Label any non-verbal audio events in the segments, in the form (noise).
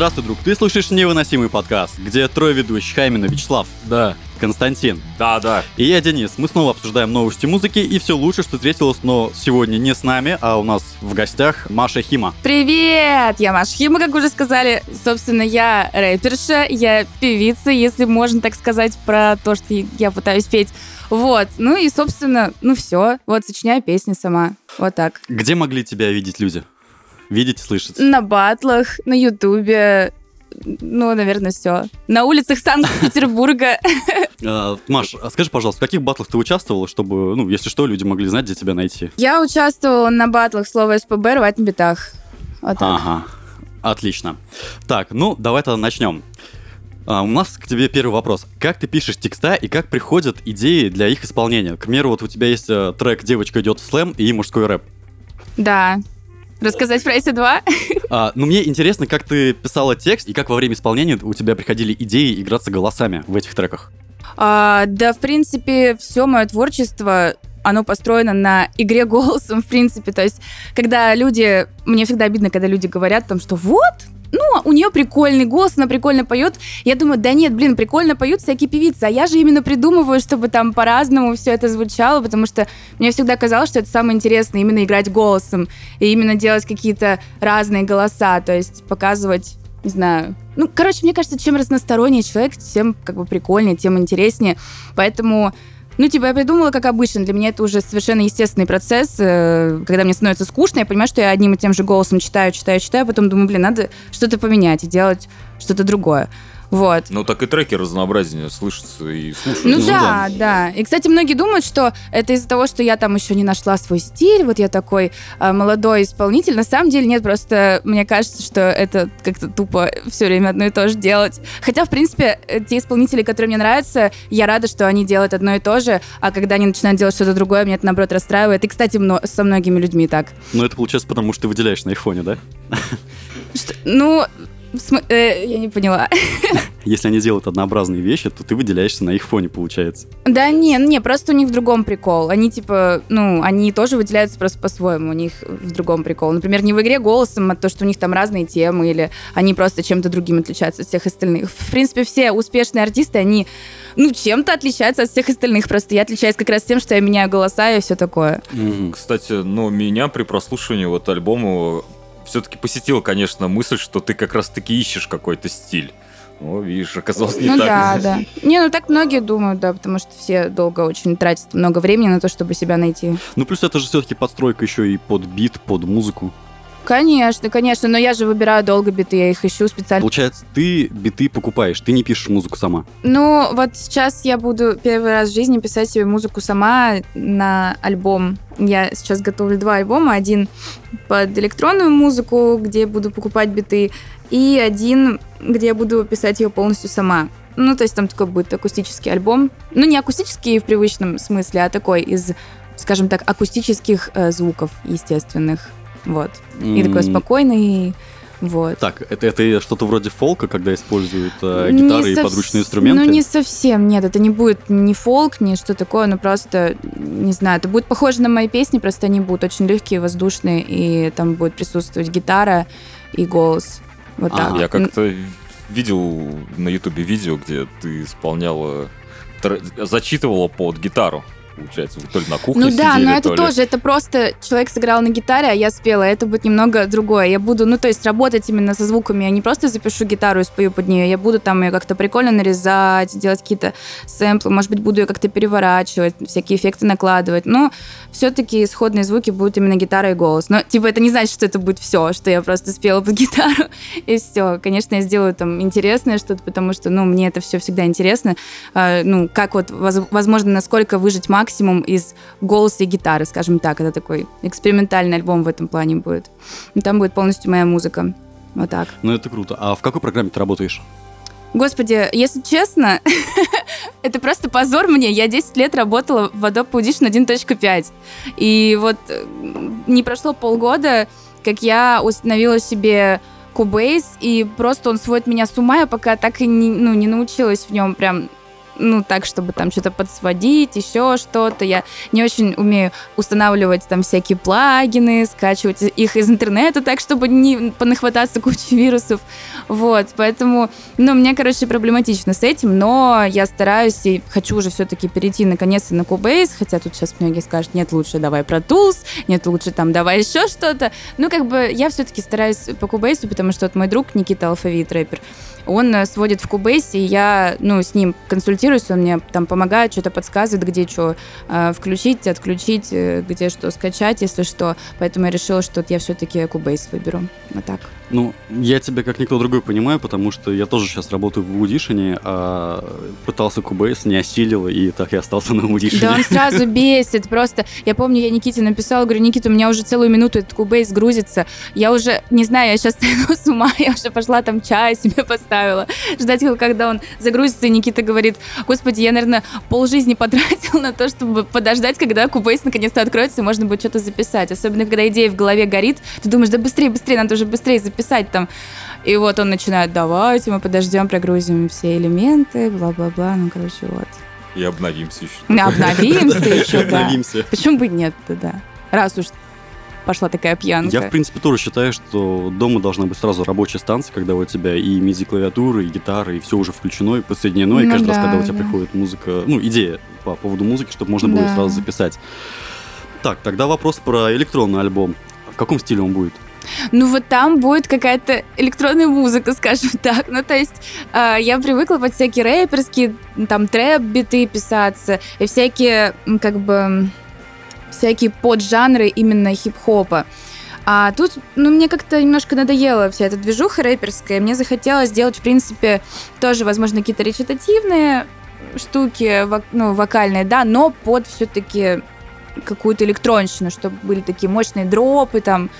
Здравствуй, друг. Ты слушаешь невыносимый подкаст, где трое ведущих, а именно Вячеслав, Да, Константин да, да. и я, Денис. Мы снова обсуждаем новости музыки и все лучше, что встретилось, но сегодня не с нами, а у нас в гостях Маша Хима. Привет! Я Маша Хима, как уже сказали. Собственно, я рэперша, я певица, если можно так сказать, про то, что я пытаюсь петь. Вот. Ну и, собственно, ну все. Вот, сочиняю песни сама. Вот так. Где могли тебя видеть люди? Видеть и слышать? На батлах, на Ютубе, ну, наверное, все. На улицах Санкт-Петербурга. (laughs) А, Маш, а скажи, пожалуйста, в каких батлах ты участвовала, чтобы, ну, если что, люди могли знать, где тебя найти? Я участвовала на батлах слова СПБ «Рвать на битах». Вот. Ага, отлично. Так, ну, давай тогда начнем. А, у нас к тебе первый вопрос. Как ты пишешь текста и как приходят идеи для их исполнения? К примеру, вот у тебя есть э, трек «Девочка идет в слэм» и мужской рэп. Да. Рассказать про эти два? (laughs) А, ну, мне интересно, как ты писала текст и как во время исполнения у тебя приходили идеи играться голосами в этих треках. А, да, в принципе, все мое творчество оно построено на игре голосом, в принципе. То есть, когда люди... Мне всегда обидно, когда люди говорят там, что вот, ну, у нее прикольный голос, она прикольно поет. Я думаю, да нет, блин, прикольно поют всякие певицы, а я же именно придумываю, чтобы там по-разному все это звучало, потому что мне всегда казалось, что это самое интересное, именно играть голосом, и именно делать какие-то разные голоса, то есть показывать не знаю. Ну, короче, мне кажется, чем разносторонний человек, тем как бы прикольнее, тем интереснее. Поэтому ну, типа, я придумала, как обычно. Для меня это уже совершенно естественный процесс. э, Когда мне становится скучно, я понимаю, что я одним и тем же голосом читаю, читаю, читаю, потом думаю, блин, надо что-то поменять и делать что-то другое. Вот. Ну так и треки разнообразнее слышатся и слушаются. Ну, Ну да, да. И, кстати, многие думают, что это из-за того, что я там еще не нашла свой стиль, вот я такой э, молодой исполнитель. На самом деле нет, просто мне кажется, что это как-то тупо все время одно и то же делать. Хотя, в принципе, э, те исполнители, которые мне нравятся, я рада, что они делают одно и то же, а когда они начинают делать что-то другое, меня это, наоборот, расстраивает. И, кстати, мно- со многими людьми так. Ну, это получается потому, что ты выделяешь на их фоне, да? Что- ну, см- э, я не поняла. (laughs) Если они делают однообразные вещи, то ты выделяешься на их фоне, получается. Да не, ну не, просто у них в другом прикол. Они типа, ну, они тоже выделяются просто по-своему, у них в другом прикол. Например, не в игре голосом, а то, что у них там разные темы, или они просто чем-то другим отличаются от всех остальных. В принципе, все успешные артисты, они, ну, чем-то отличаются от всех остальных. Просто я отличаюсь как раз тем, что я меняю голоса и все такое. Кстати, ну, меня при прослушивании вот альбома все-таки посетила, конечно, мысль, что ты как раз-таки ищешь какой-то стиль. О, видишь, оказалось не ну так. да, да. Не, ну так многие думают, да, потому что все долго очень тратят много времени на то, чтобы себя найти. Ну, плюс это же все-таки подстройка еще и под бит, под музыку. Конечно, конечно, но я же выбираю долго биты, я их ищу специально. Получается, ты биты покупаешь, ты не пишешь музыку сама. Ну, вот сейчас я буду первый раз в жизни писать себе музыку сама на альбом. Я сейчас готовлю два альбома. Один под электронную музыку, где буду покупать биты, и один, где я буду писать ее полностью сама. Ну, то есть там такой будет акустический альбом. Ну, не акустический в привычном смысле, а такой из, скажем так, акустических э, звуков естественных. Вот. И такой спокойный. Вот. Так, это, это что-то вроде фолка, когда используют э, Не гитары и сов- подручные инструменты? Ну, не совсем, нет, это не будет ни фолк, ни что такое, но просто, не знаю, это будет похоже на мои песни, просто они будут очень легкие, воздушные, и там будет присутствовать гитара и голос. Вот А, так. Я как-то видел на ютубе видео, где ты исполняла, тр- зачитывала под гитару. Получается, то ли на кухне Ну да, сидели, но это то ли- тоже, это просто человек сыграл на гитаре, а я спела, это будет немного другое. Я буду, ну то есть работать именно со звуками, я не просто запишу гитару и спою под нее, я буду там ее как-то прикольно нарезать, делать какие-то сэмплы, может быть, буду ее как-то переворачивать, всякие эффекты накладывать, но все-таки исходные звуки будут именно гитара и голос. Но типа это не значит, что это будет все, что я просто спела под (laughs) гитару и все. Конечно, я сделаю там интересное что-то, потому что, ну, мне это все всегда интересно. А, ну, как вот, воз- возможно, насколько выжить максимум из голоса и гитары, скажем так. Это такой экспериментальный альбом в этом плане будет. И там будет полностью моя музыка. Вот так. Ну, это круто. А в какой программе ты работаешь? Господи, если честно, (laughs) это просто позор мне. Я 10 лет работала в Adobe Audition 1.5. И вот э, не прошло полгода, как я установила себе Cubase, и просто он сводит меня с ума, я пока так и не, ну, не научилась в нем прям ну, так, чтобы там что-то подсводить, еще что-то. Я не очень умею устанавливать там всякие плагины, скачивать их из интернета так, чтобы не понахвататься кучу вирусов. Вот, поэтому, ну, мне, короче, проблематично с этим, но я стараюсь и хочу уже все-таки перейти наконец-то на Cubase, хотя тут сейчас многие скажут, нет, лучше давай про Tools, нет, лучше там давай еще что-то. Ну, как бы я все-таки стараюсь по Cubase, потому что вот мой друг Никита Алфавит, рэпер, он э, сводит в Cubase, и я, ну, с ним консультируюсь, он мне там помогает, что-то подсказывает, где что э, включить, отключить, э, где что скачать, если что. Поэтому я решила, что я все-таки Cubase выберу. Вот так. Ну, я тебя как никто другой понимаю, потому что я тоже сейчас работаю в Audition, а пытался Cubase, не осилил, и так и остался на Audition. Да, он (laughs) сразу бесит, просто. Я помню, я Никите написала, говорю, Никита, у меня уже целую минуту этот Cubase грузится. Я уже, не знаю, я сейчас (laughs) сойду с ума, я уже пошла там чай себе поставила, ждать его, когда он загрузится, и Никита говорит, господи, я, наверное, полжизни потратил на то, чтобы подождать, когда Cubase наконец-то откроется, и можно будет что-то записать. Особенно, когда идея в голове горит, ты думаешь, да быстрее, быстрее, надо уже быстрее записать писать там. И вот он начинает, давайте мы подождем, прогрузим все элементы, бла-бла-бла. Ну, короче, вот. И обновимся еще. (laughs) Да, обновимся еще, да. Почему бы нет-то, да. Раз уж пошла такая пьянка. Я, в принципе, тоже считаю, что дома должна быть сразу рабочая станция, когда у тебя и MIDI-клавиатура, и гитара, и все уже включено, и подсоединено, и ну, каждый да, раз, когда у тебя да. приходит музыка, ну, идея по поводу музыки, чтобы можно было да. сразу записать. Так, тогда вопрос про электронный альбом. В каком стиле он будет? Ну вот там будет какая-то электронная музыка, (laughs) скажем так. Ну то есть э, я привыкла под всякие рэперские, там трэп-биты писаться, и всякие, как бы, всякие поджанры именно хип-хопа. А тут, ну, мне как-то немножко надоело вся эта движуха рэперская. Мне захотелось сделать, в принципе, тоже, возможно, какие-то речитативные штуки, ну, вокальные, да, но под все-таки какую-то электронщину, чтобы были такие мощные дропы, там,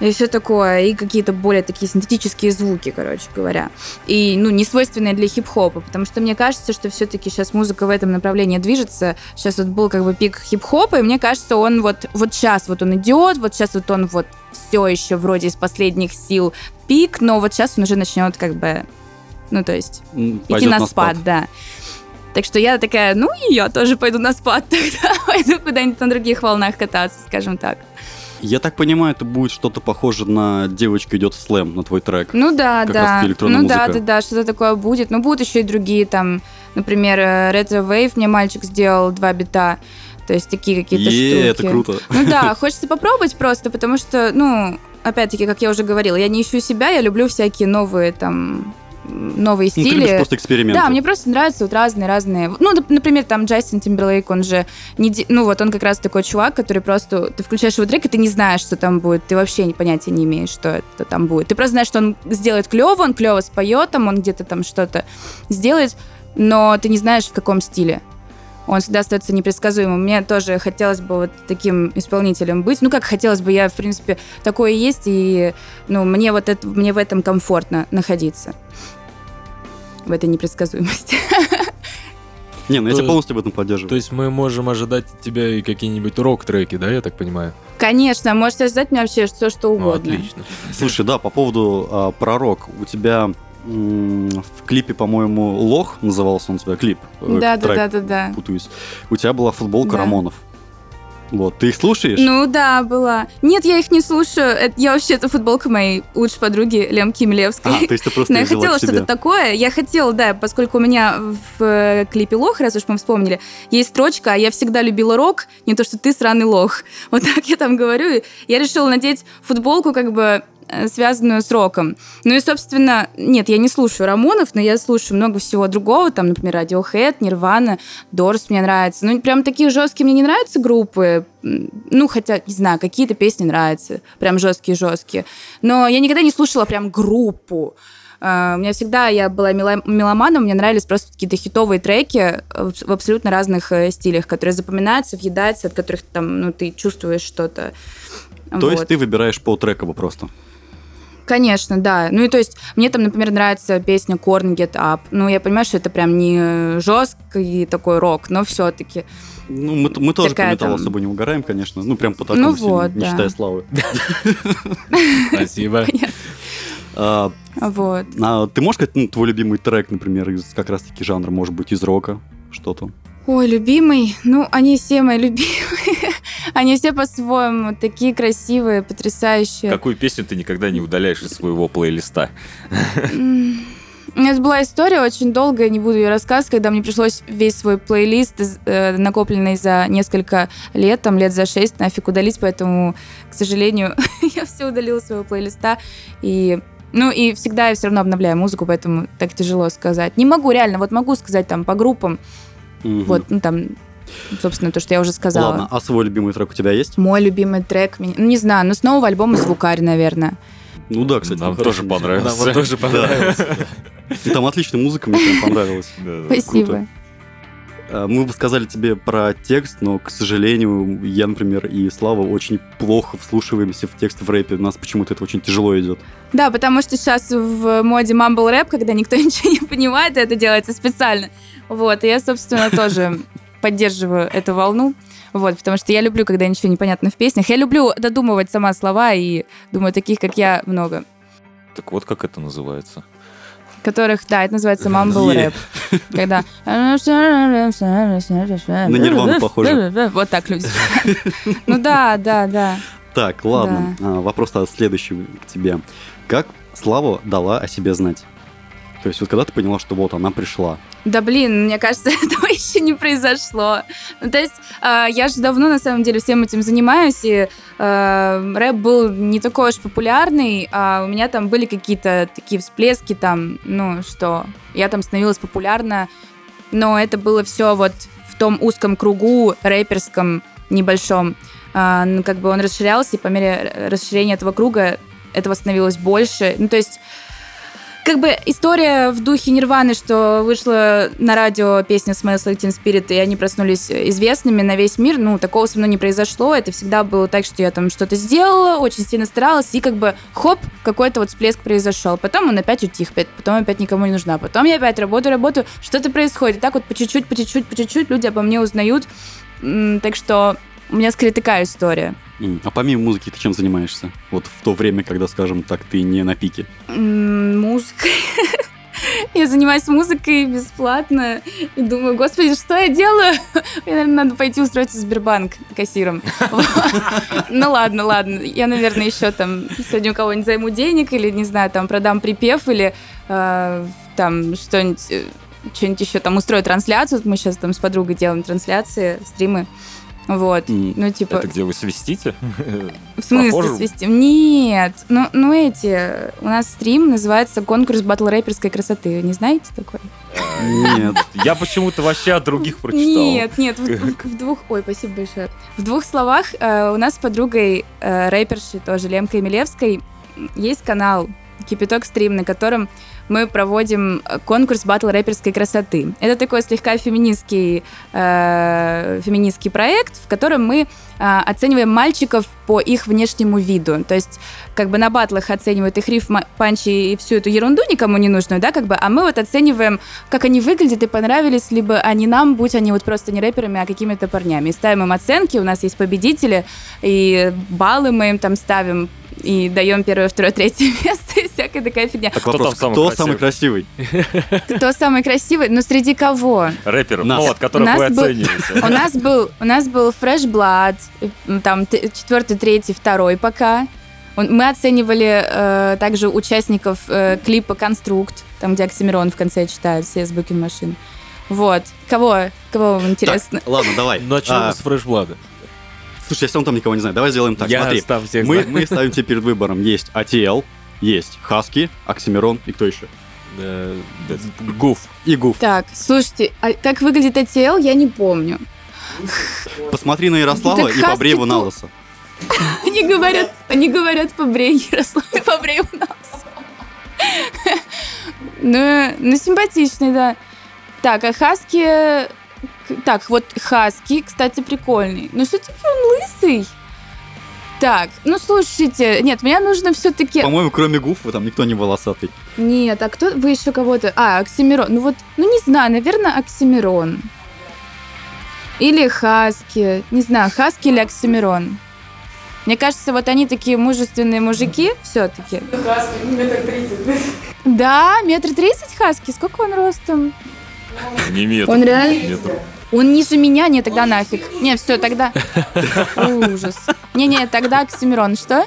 и все такое, и какие-то более такие синтетические звуки, короче говоря. И, ну, не свойственные для хип-хопа, потому что мне кажется, что все-таки сейчас музыка в этом направлении движется. Сейчас вот был как бы пик хип-хопа, и мне кажется, он вот, вот сейчас вот он идет, вот сейчас вот он вот все еще вроде из последних сил пик, но вот сейчас он уже начнет как бы, ну, то есть, Пойдет идти на, на спад, спад, да. Так что я такая, ну и я тоже пойду на спад (laughs) тогда, пойду куда-нибудь на других волнах кататься, скажем так. Я так понимаю, это будет что-то похоже на «Девочка идет в слэм», на твой трек. Ну да, как да. ну музыка. да, да, да, что-то такое будет. Но будут еще и другие там, например, э, Retro Wave мне мальчик сделал два бита. То есть такие какие-то штуки. это круто. Ну да, (laughs) хочется попробовать просто, потому что, ну, опять-таки, как я уже говорила, я не ищу себя, я люблю всякие новые там новые ну, стили. Ты просто эксперименты. Да, мне просто нравятся вот разные-разные. Ну, например, там Джастин Тимберлейк, он же не... Ну, вот он как раз такой чувак, который просто... Ты включаешь его трек, и ты не знаешь, что там будет. Ты вообще понятия не имеешь, что это там будет. Ты просто знаешь, что он сделает клево, он клево споет, там, он где-то там что-то сделает, но ты не знаешь, в каком стиле он всегда остается непредсказуемым. Мне тоже хотелось бы вот таким исполнителем быть. Ну, как хотелось бы, я, в принципе, такое есть, и ну, мне вот это, мне в этом комфортно находиться в этой непредсказуемости. Не, ну я тебя полностью в этом поддерживаю. То есть мы можем ожидать от тебя и какие-нибудь рок-треки, да, я так понимаю? Конечно, можете ожидать меня вообще все, что угодно. отлично. Слушай, да, по поводу а, пророк, у тебя в клипе, по-моему, Лох назывался он у тебя клип. Э, да, да, да, да, да. Путаюсь. У тебя была футболка да. Рамонов. Вот, ты их слушаешь? Ну да, была. Нет, я их не слушаю. Это, я вообще, это футболка моей лучшей подруги Лемки Милевской. А, то есть ты просто (laughs) Но я хотела что-то такое. Я хотела, да, поскольку у меня в э, клипе «Лох», раз уж мы вспомнили, есть строчка «А я всегда любила рок, не то, что ты сраный лох». (laughs) Вот так я там говорю. Я решила надеть футболку как бы связанную с роком. Ну и, собственно, нет, я не слушаю Рамонов, но я слушаю много всего другого, там, например, Radiohead, Nirvana, Doors мне нравится. Ну, прям такие жесткие мне не нравятся группы, ну, хотя, не знаю, какие-то песни нравятся, прям жесткие-жесткие. Но я никогда не слушала прям группу. Uh, у меня всегда, я была меломаном, мне нравились просто какие-то хитовые треки в абсолютно разных э, стилях, которые запоминаются, въедаются, от которых там, ну, ты чувствуешь что-то. То вот. есть ты выбираешь по треково просто? Конечно, да. Ну и то есть мне там, например, нравится песня Korn Get Up. Ну, я понимаю, что это прям не жесткий такой рок, но все-таки. Ну, мы, мы тоже по металлу там... особо не угораем, конечно. Ну, прям по такому, ну, вот, сильно, да. не считая славы. (laughs) Спасибо. А, Вот. А, ты можешь сказать, ну, твой любимый трек, например, из как раз-таки жанра, может быть, из рока, что-то? Ой, любимый. Ну, они все мои любимые. Они все по-своему такие красивые, потрясающие. Какую песню ты никогда не удаляешь из своего плейлиста? Это была история очень долгая, не буду ее рассказывать, когда мне пришлось весь свой плейлист, э, накопленный за несколько лет, там лет за шесть, нафиг удалить, поэтому, к сожалению, (laughs) я все удалила своего плейлиста. И ну и всегда я все равно обновляю музыку, поэтому так тяжело сказать. Не могу, реально, вот могу сказать там по группам, угу. вот, ну там, собственно, то, что я уже сказала. Ладно, а свой любимый трек у тебя есть? Мой любимый трек, ну не знаю, но с нового альбома «Звукарь», наверное. Ну да, кстати. Нам тоже понравился. Нам тоже понравился. Там отличная музыка, мне прям понравилась. (laughs) Спасибо. А, мы бы сказали тебе про текст, но, к сожалению, я, например, и Слава очень плохо вслушиваемся в текст в рэпе. У нас почему-то это очень тяжело идет. Да, потому что сейчас в моде мамбл рэп, когда никто (laughs) ничего не понимает, это делается специально. Вот, и я, собственно, тоже поддерживаю эту волну. Вот, потому что я люблю, когда ничего не понятно в песнях. Я люблю додумывать сама слова и думаю, таких, как я, много. Так вот как это называется которых, да, это называется mumble рэп. Когда... На Нирвану похоже. Вот так люди. Ну да, да, да. Так, ладно. А, вопрос следующий к тебе. Как Слава дала о себе знать? То есть вот когда ты поняла, что вот она пришла, да блин, мне кажется, (laughs) этого еще не произошло. Ну, то есть э, я же давно на самом деле всем этим занимаюсь, и э, рэп был не такой уж популярный, а у меня там были какие-то такие всплески там, ну что, я там становилась популярна, но это было все вот в том узком кругу рэперском небольшом. Э, ну, как бы он расширялся, и по мере расширения этого круга этого становилось больше. Ну, то есть как бы история в духе Нирваны, что вышла на радио песня Smells Like Teen Spirit, и они проснулись известными на весь мир, ну, такого со мной не произошло. Это всегда было так, что я там что-то сделала, очень сильно старалась, и как бы хоп, какой-то вот всплеск произошел. Потом он опять утих, потом опять никому не нужна. Потом я опять работаю, работаю, что-то происходит. И так вот по чуть-чуть, по чуть-чуть, по чуть-чуть люди обо мне узнают. Так что у меня скорее такая история. А помимо музыки ты чем занимаешься? Вот в то время, когда, скажем так, ты не на пике. Музыкой. (laughs) Я занимаюсь музыкой бесплатно и думаю, господи, что я делаю? (laughs) Мне, наверное, надо пойти устроиться в Сбербанк кассиром. (laughs) Ну ладно, ладно. Я, наверное, еще там сегодня у кого-нибудь займу денег или, не знаю, там продам припев или э, там что-нибудь э, что-нибудь еще там устрою трансляцию. Мы сейчас там с подругой делаем трансляции, стримы. Вот, mm. ну типа... Это где вы свистите? В смысле Похоже? свистим? Нет, ну, ну эти... У нас стрим называется «Конкурс батл рэперской красоты». Вы не знаете такой? Нет. (laughs) Я почему-то вообще от других прочитал. Нет, нет, в, в, (laughs) в двух... Ой, спасибо большое. В двух словах э, у нас с подругой э, рэпершей тоже Лемкой Милевской есть канал Кипяток стрим, на котором мы проводим э, конкурс батл рэперской красоты. Это такой слегка феминистский, э, феминистский проект, в котором мы э, оцениваем мальчиков по их внешнему виду. То есть как бы на батлах оценивают их риф, панчи и всю эту ерунду никому не нужную, да, как бы, а мы вот оцениваем, как они выглядят и понравились либо они нам, будь они вот просто не рэперами, а какими-то парнями. И ставим им оценки, у нас есть победители, и баллы мы им там ставим и даем первое, второе, третье (laughs) место и всякая такая фигня. Так вопрос, кто, кто самый красивый? Кто самый красивый? Ну, среди кого? Рэперов, ну, вот, которых вы оцениваете. (laughs) У нас был, у нас был Fresh Blood, там четвертый, третий, второй пока. Мы оценивали э, также участников э, клипа «Конструкт», там, где Оксимирон в конце читает все звуки машин. Вот. Кого? Кого вам интересно? Так, ладно, давай. Начнем а, с фрешблада. Слушай, если он там никого не знает, давай сделаем так. Я Смотри, всех мы, мы ставим тебе перед выбором. Есть ATL, есть Хаски, Оксимирон и кто еще? Гуф. И Гуф. Так, слушайте, а как выглядит ATL, я не помню. Посмотри на Ярослава так и побрей его на лысо. (laughs) Они говорят, они говорят, побрей (laughs) Ярослава и побрей его на лысо. (laughs) Ну, ну, симпатичный, да. Так, а Хаски так, вот Хаски, кстати, прикольный. Ну, все-таки он лысый. Так, ну слушайте, нет, мне нужно все-таки. По-моему, кроме Гуфа там никто не волосатый. Нет, а кто вы еще кого-то? А, Оксимирон. Ну вот, ну не знаю, наверное, Оксимирон. Или Хаски. Не знаю, Хаски или Оксимирон. Мне кажется, вот они такие мужественные мужики все-таки. Да, метр тридцать Хаски. Сколько он ростом? Не метр. Он реально- Метр. Он ниже меня? Не, тогда нафиг. Не, все, тогда... (laughs) Ужас. Не-не, тогда Оксимирон, что?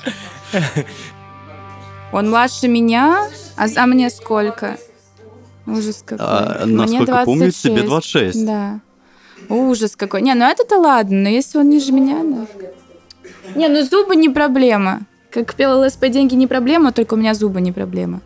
Он младше меня, а, а мне сколько? Ужас какой. А, Мне насколько помню, тебе 26. 26. Да. Ужас какой. Не, ну это-то ладно, но если он ниже меня, нафиг. Не, ну зубы не проблема. Как пела ЛСП, деньги не проблема, только у меня зубы не проблема.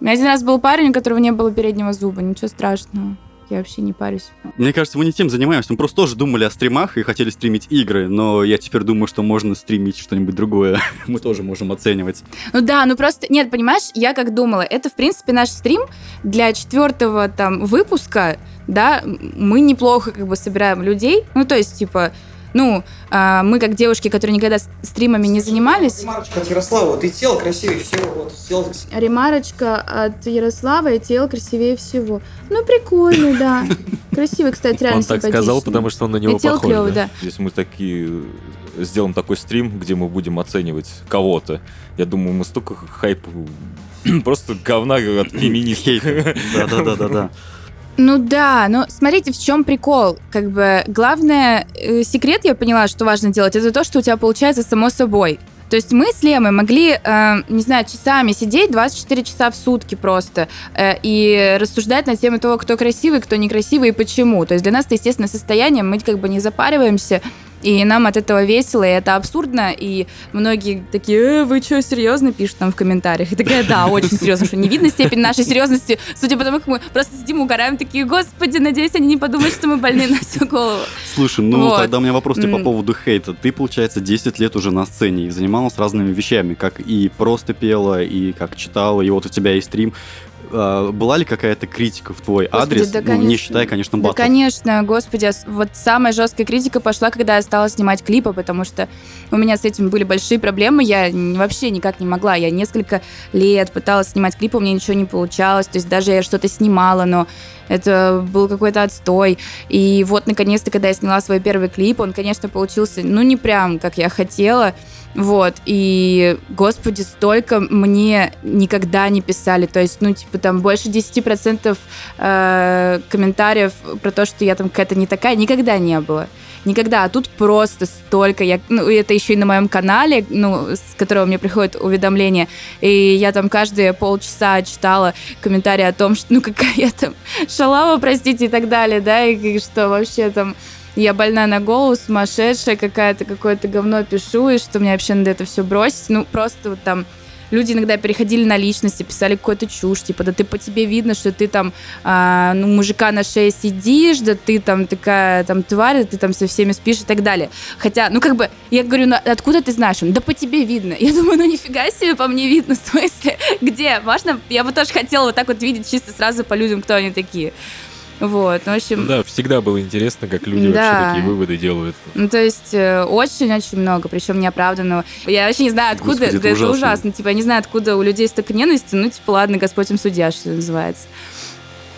У меня один раз был парень, у которого не было переднего зуба. Ничего страшного. Я вообще не парюсь. Мне кажется, мы не тем занимаемся. Мы просто тоже думали о стримах и хотели стримить игры, но я теперь думаю, что можно стримить что-нибудь другое. (laughs) Мы тоже можем оценивать. Ну да, ну просто, нет, понимаешь, я как думала, это, в принципе, наш стрим для четвертого там выпуска, да, мы неплохо как бы собираем людей, ну то есть, типа, ну, а, мы как девушки, которые никогда стримами не занимались, Марочка от Ярослава, ты тело красивее всего, вот, сел Ремарочка от Ярослава и тело красивее всего. Ну, прикольный, да. (laughs) Красивый, кстати, реально Он так сказал, потому что он на него тело похож. клёвый, да. да. Если мы такие э, сделаем такой стрим, где мы будем оценивать кого-то, я думаю, мы столько хайпа (clears throat) просто говна от феминисток. Да-да-да-да-да. (laughs) Ну да, но смотрите, в чем прикол. Как бы главное, э, секрет я поняла, что важно делать, это то, что у тебя получается само собой. То есть мы с Лемой могли, э, не знаю, часами сидеть, 24 часа в сутки просто, э, и рассуждать на тему того, кто красивый, кто некрасивый и почему. То есть для нас это естественное состояние, мы как бы не запариваемся, и нам от этого весело, и это абсурдно, и многие такие, э, вы что, серьезно, пишут нам в комментариях. И такая, да, очень серьезно, что не видно степень нашей серьезности, судя по тому, как мы просто сидим, угораем, такие, господи, надеюсь, они не подумают, что мы больны на всю голову. Слушай, ну Вот. тогда у меня вопрос тебе по поводу хейта. Ты, получается, 10 лет уже на сцене и занималась разными вещами, как и просто пела, и как читала, и вот у тебя есть стрим. А, Была ли какая-то критика в твой Господи, адрес? да, ну, не считая, конечно, Да, батлов. конечно, господи, вот самая жесткая критика пошла, когда я стала снимать клипы, потому что у меня с этим были большие проблемы, я вообще никак не могла, я несколько лет пыталась снимать клипы, у меня ничего не получалось, то есть даже я что-то снимала, но это был какой-то отстой, и вот, наконец-то, когда я сняла свой первый клип, он, конечно, получился, ну, не прям, как я хотела, вот, и, господи, столько мне никогда не писали, то есть, ну, типа, там больше 10% э, комментариев про то, что я там какая-то не такая, никогда не было. Никогда, а тут просто столько, я, ну, это еще и на моем канале, ну, с которого мне приходят уведомления, и я там каждые полчаса читала комментарии о том, что, ну, какая я там шалава, простите, и так далее, да, и что вообще там я больна на голову, сумасшедшая какая-то, какое-то говно пишу, и что мне вообще надо это все бросить. Ну, просто вот там люди иногда переходили на личности, писали какую-то чушь, типа, да ты по тебе видно, что ты там, а, ну, мужика на шее сидишь, да ты там такая, там, тварь, да ты там со всеми спишь и так далее. Хотя, ну, как бы, я говорю, ну, откуда ты знаешь? Он, да по тебе видно. Я думаю, ну, нифига себе по мне видно, в смысле, где? Можно? Я бы тоже хотела вот так вот видеть чисто сразу по людям, кто они такие. Вот, ну, в общем... Ну да, всегда было интересно, как люди Да. вообще такие выводы делают. Ну, то есть э, очень-очень много, причем неоправданного. Я вообще не знаю, откуда, Господи, это да это ужасно. ужасно. Типа, я не знаю, откуда у людей столько ненависти, ну, типа, ладно, Господь им судья, что называется.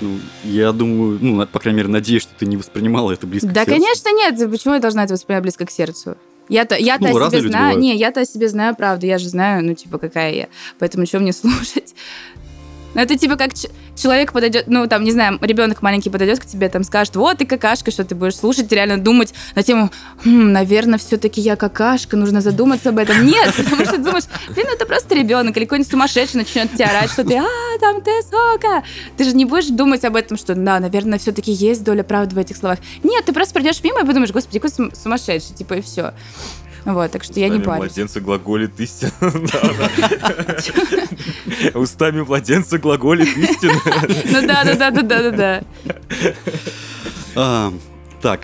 Ну, я думаю, ну, по крайней мере, надеюсь, что ты не воспринимала это близко да, к сердцу. конечно, нет. Почему я должна это воспринимать близко к сердцу? Я-то, я-то Ну, о себе знаю. бывают. Не, я-то о себе знаю правду. Я же знаю, ну, типа, какая я. Поэтому что мне (laughs) слушать? Ну, это типа как человек подойдет, ну, там, не знаю, ребенок маленький подойдет к тебе, там, скажет, вот, ты какашка, что ты будешь слушать, реально думать на тему, «Хм, наверное, все-таки я какашка, нужно задуматься об этом. Нет, потому что думаешь, блин, ну, это просто ребенок, или какой-нибудь сумасшедший начнет тебя орать, что ты, а, там, ты сока. Ты же не будешь думать об этом, что, да, наверное, все-таки есть доля правды в этих словах. Нет, ты просто пройдешь мимо и подумаешь, господи, какой сум- сумасшедший, типа, и все. Вот, так что я не Устами парюсь. младенца глаголит истина. (laughs) Устами младенца глаголит истина. Ну да, да, да, да, да, да, да. А, так,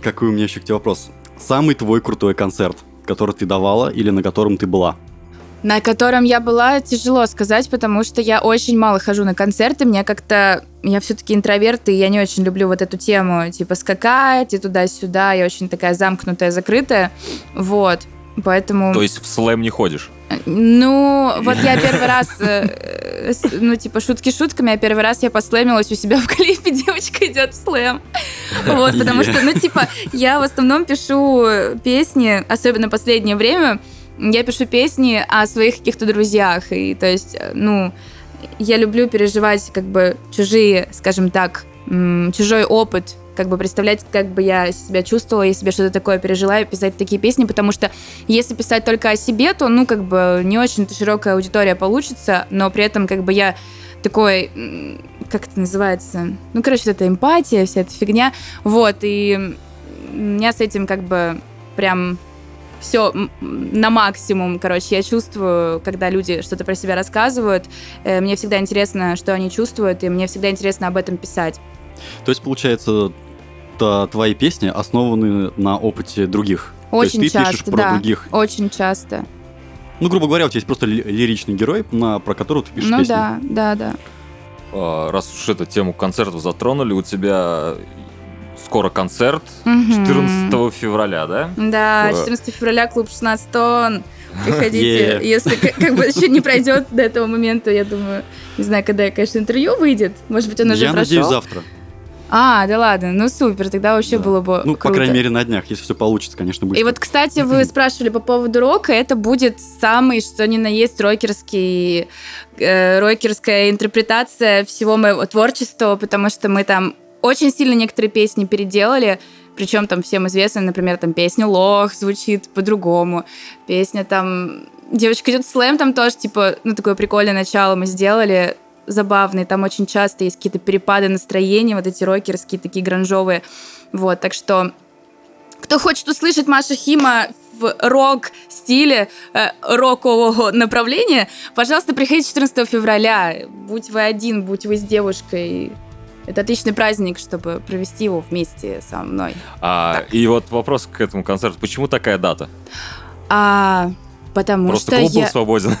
какой у меня еще к тебе вопрос? Самый твой крутой концерт, который ты давала или на котором ты была? На котором я была, тяжело сказать, потому что я очень мало хожу на концерты. Мне как-то... Я все-таки интроверт, и я не очень люблю вот эту тему, типа, скакать и туда-сюда. Я очень такая замкнутая, закрытая. Вот. Поэтому... То есть в слэм не ходишь? Ну, вот я первый раз э, э, ну, типа, шутки шутками, а первый раз я послэмилась у себя в клипе (laughs) «Девочка идет в слэм». Вот, потому что, ну, типа, я в основном пишу песни, особенно последнее время, я пишу песни о своих каких-то друзьях, и, то есть, э, ну, я люблю переживать, как бы, чужие, скажем так, чужой опыт, как бы представлять, как бы я себя чувствовала, если бы что-то такое пережила, и писать такие песни, потому что если писать только о себе, то, ну, как бы, не очень-то широкая аудитория получится, но при этом, как бы, я такой, как это называется, ну, короче, вот эта эмпатия, вся эта фигня, вот, и у меня с этим, как бы, прям все на максимум, короче, я чувствую, когда люди что-то про себя рассказывают, Э, мне всегда интересно, что они чувствуют, и мне всегда интересно об этом писать. То есть, получается, твои песни основаны на опыте других. Очень То есть ты часто, пишешь про да. других. Очень часто. Ну, грубо говоря, у тебя есть просто ли- лиричный герой, на, про которого ты пишешь ну песни. да, да, да. А, Раз уж эту тему концертов затронули, у тебя скоро концерт Мгм. 14 февраля, да? Да, Э. 14 февраля, клуб 16 тонн. Приходите, Yeah. если к- как бы еще не пройдет до этого момента, я думаю, не знаю, когда, конечно, интервью выйдет. Может быть, он уже Я прошел. надеюсь, завтра. А, да ладно, ну супер, тогда вообще Да. было бы Ну, по круто. крайней мере, на днях, если все получится, конечно, будет. И вот, кстати, вы (laughs) спрашивали по поводу рока. Это будет самый, что ни на есть, рокерский, э, рокерская интерпретация всего моего творчества, потому что мы там очень сильно некоторые песни переделали. Причем там всем известно, например, там песня «Лох» звучит по-другому. Песня там «Девочка идет в слэм» там тоже, типа, ну, такое прикольное начало мы сделали забавный. Там очень часто есть какие-то перепады настроения, вот эти рокерские, такие гранжовые. Вот, так что кто хочет услышать Маша Хима в рок-стиле, э, рокового направления, пожалуйста, приходите 14 февраля. Будь вы один, будь вы с девушкой. Это отличный праздник, чтобы провести его вместе со мной. А, и вот вопрос к этому концерту. Почему такая дата? А потому Просто что клуб был я... свободен.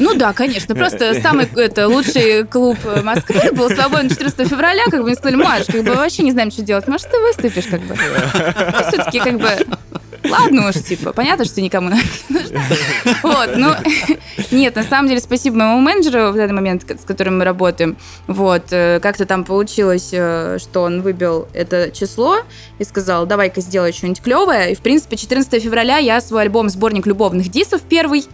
Ну да, конечно. Просто (laughs) самый это, лучший клуб Москвы был свободен 14 февраля. Как бы мне сказали, Маш, как бы вообще не знаем, что делать. Может, ты выступишь, как бы. (laughs) все-таки, как бы, ладно уж, типа, понятно, что никому не нужно. Вот, ну, (laughs) нет, на самом деле, спасибо моему менеджеру в данный момент, с которым мы работаем. Вот, э, как-то там получилось, э, что он выбил это число и сказал, давай-ка сделай что-нибудь клевое. И, в принципе, 14 февраля я свой альбом «Сборник любовных дисов» первый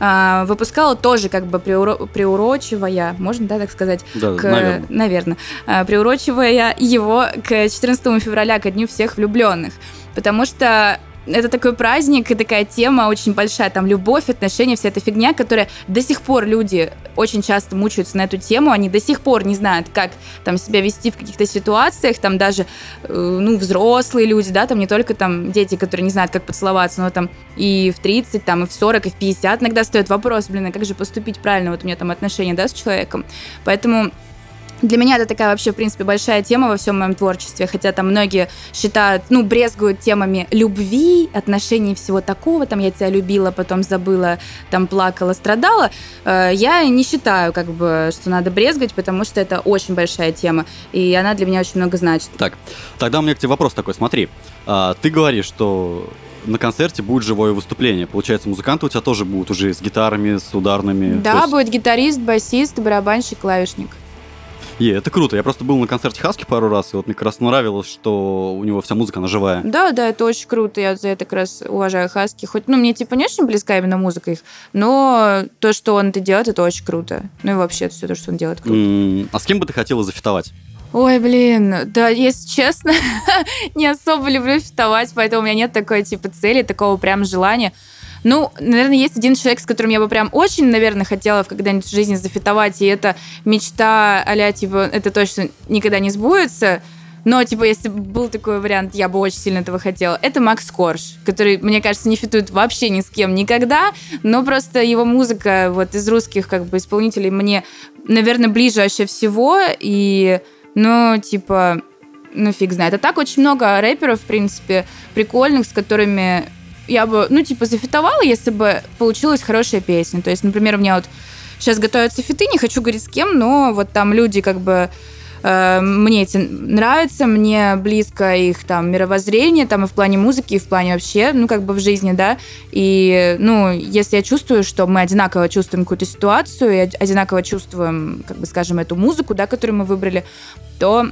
а, выпускала тоже как бы приуро- приурочивая, можно, да, так сказать, Да, к, наверное. наверное, а, приурочивая его к 14 февраля, ко Дню всех влюбленных. Потому что это такой праздник и такая тема очень большая, там любовь, отношения, вся эта фигня, которая до сих пор люди очень часто мучаются на эту тему, они до сих пор не знают, как там себя вести в каких-то ситуациях, там даже, э, ну, взрослые люди, да, там не только там дети, которые не знают, как поцеловаться, но там и в 30, там и в 40, и в 50 иногда стоит вопрос, блин, а как же поступить правильно, вот у меня там отношения, да, с человеком, поэтому для меня это такая вообще, в принципе, большая тема во всем моем творчестве, хотя там многие считают, ну, брезгуют темами любви, отношений всего такого, там, я тебя любила, потом забыла, там, плакала, страдала. Э, Я не считаю, как бы, что надо брезгать, потому что это очень большая тема, и она для меня очень много значит. Так, тогда у меня к тебе вопрос такой. Смотри, а, ты говоришь, что на концерте будет живое выступление. Получается, музыканты у тебя тоже будут уже с гитарами, с ударными. Да, есть- будет гитарист, басист, барабанщик, клавишник. Е, это круто. Я просто был на концерте Хаски пару раз, и вот мне как раз нравилось, что у него вся музыка, она живая. Да, да, это очень круто. Я за это как раз уважаю Хаски. Хоть, ну, мне типа не очень близка именно музыка их, но то, что он это делает, это очень круто. Ну и вообще все то, что он делает, круто. М, А с кем бы ты хотела зафитовать? Ой, блин, да, если честно, (laughs) не особо люблю фитовать, поэтому у меня нет такой типа цели, такого прям желания. Ну, наверное, есть один человек, с которым я бы прям очень, наверное, хотела когда-нибудь в жизни зафитовать, и это мечта а типа, это точно никогда не сбудется. Но, типа, если бы был такой вариант, я бы очень сильно этого хотела. Это Макс Корж, который, мне кажется, не фитует вообще ни с кем никогда, но просто его музыка вот из русских как бы исполнителей мне, наверное, ближе вообще всего, и, ну, типа, ну, фиг знает. А так очень много рэперов, в принципе, прикольных, с которыми я бы, ну, типа, зафитовала, если бы получилась хорошая песня. То есть, например, у меня вот сейчас готовятся фиты, не хочу говорить с кем, но вот там люди как бы э, мне эти нравятся, мне близко их там мировоззрение, там и в плане музыки, и в плане вообще, ну, как бы в жизни, да. И, ну, если я чувствую, что мы одинаково чувствуем какую-то ситуацию и одинаково чувствуем, как бы, скажем, эту музыку, да, которую мы выбрали, то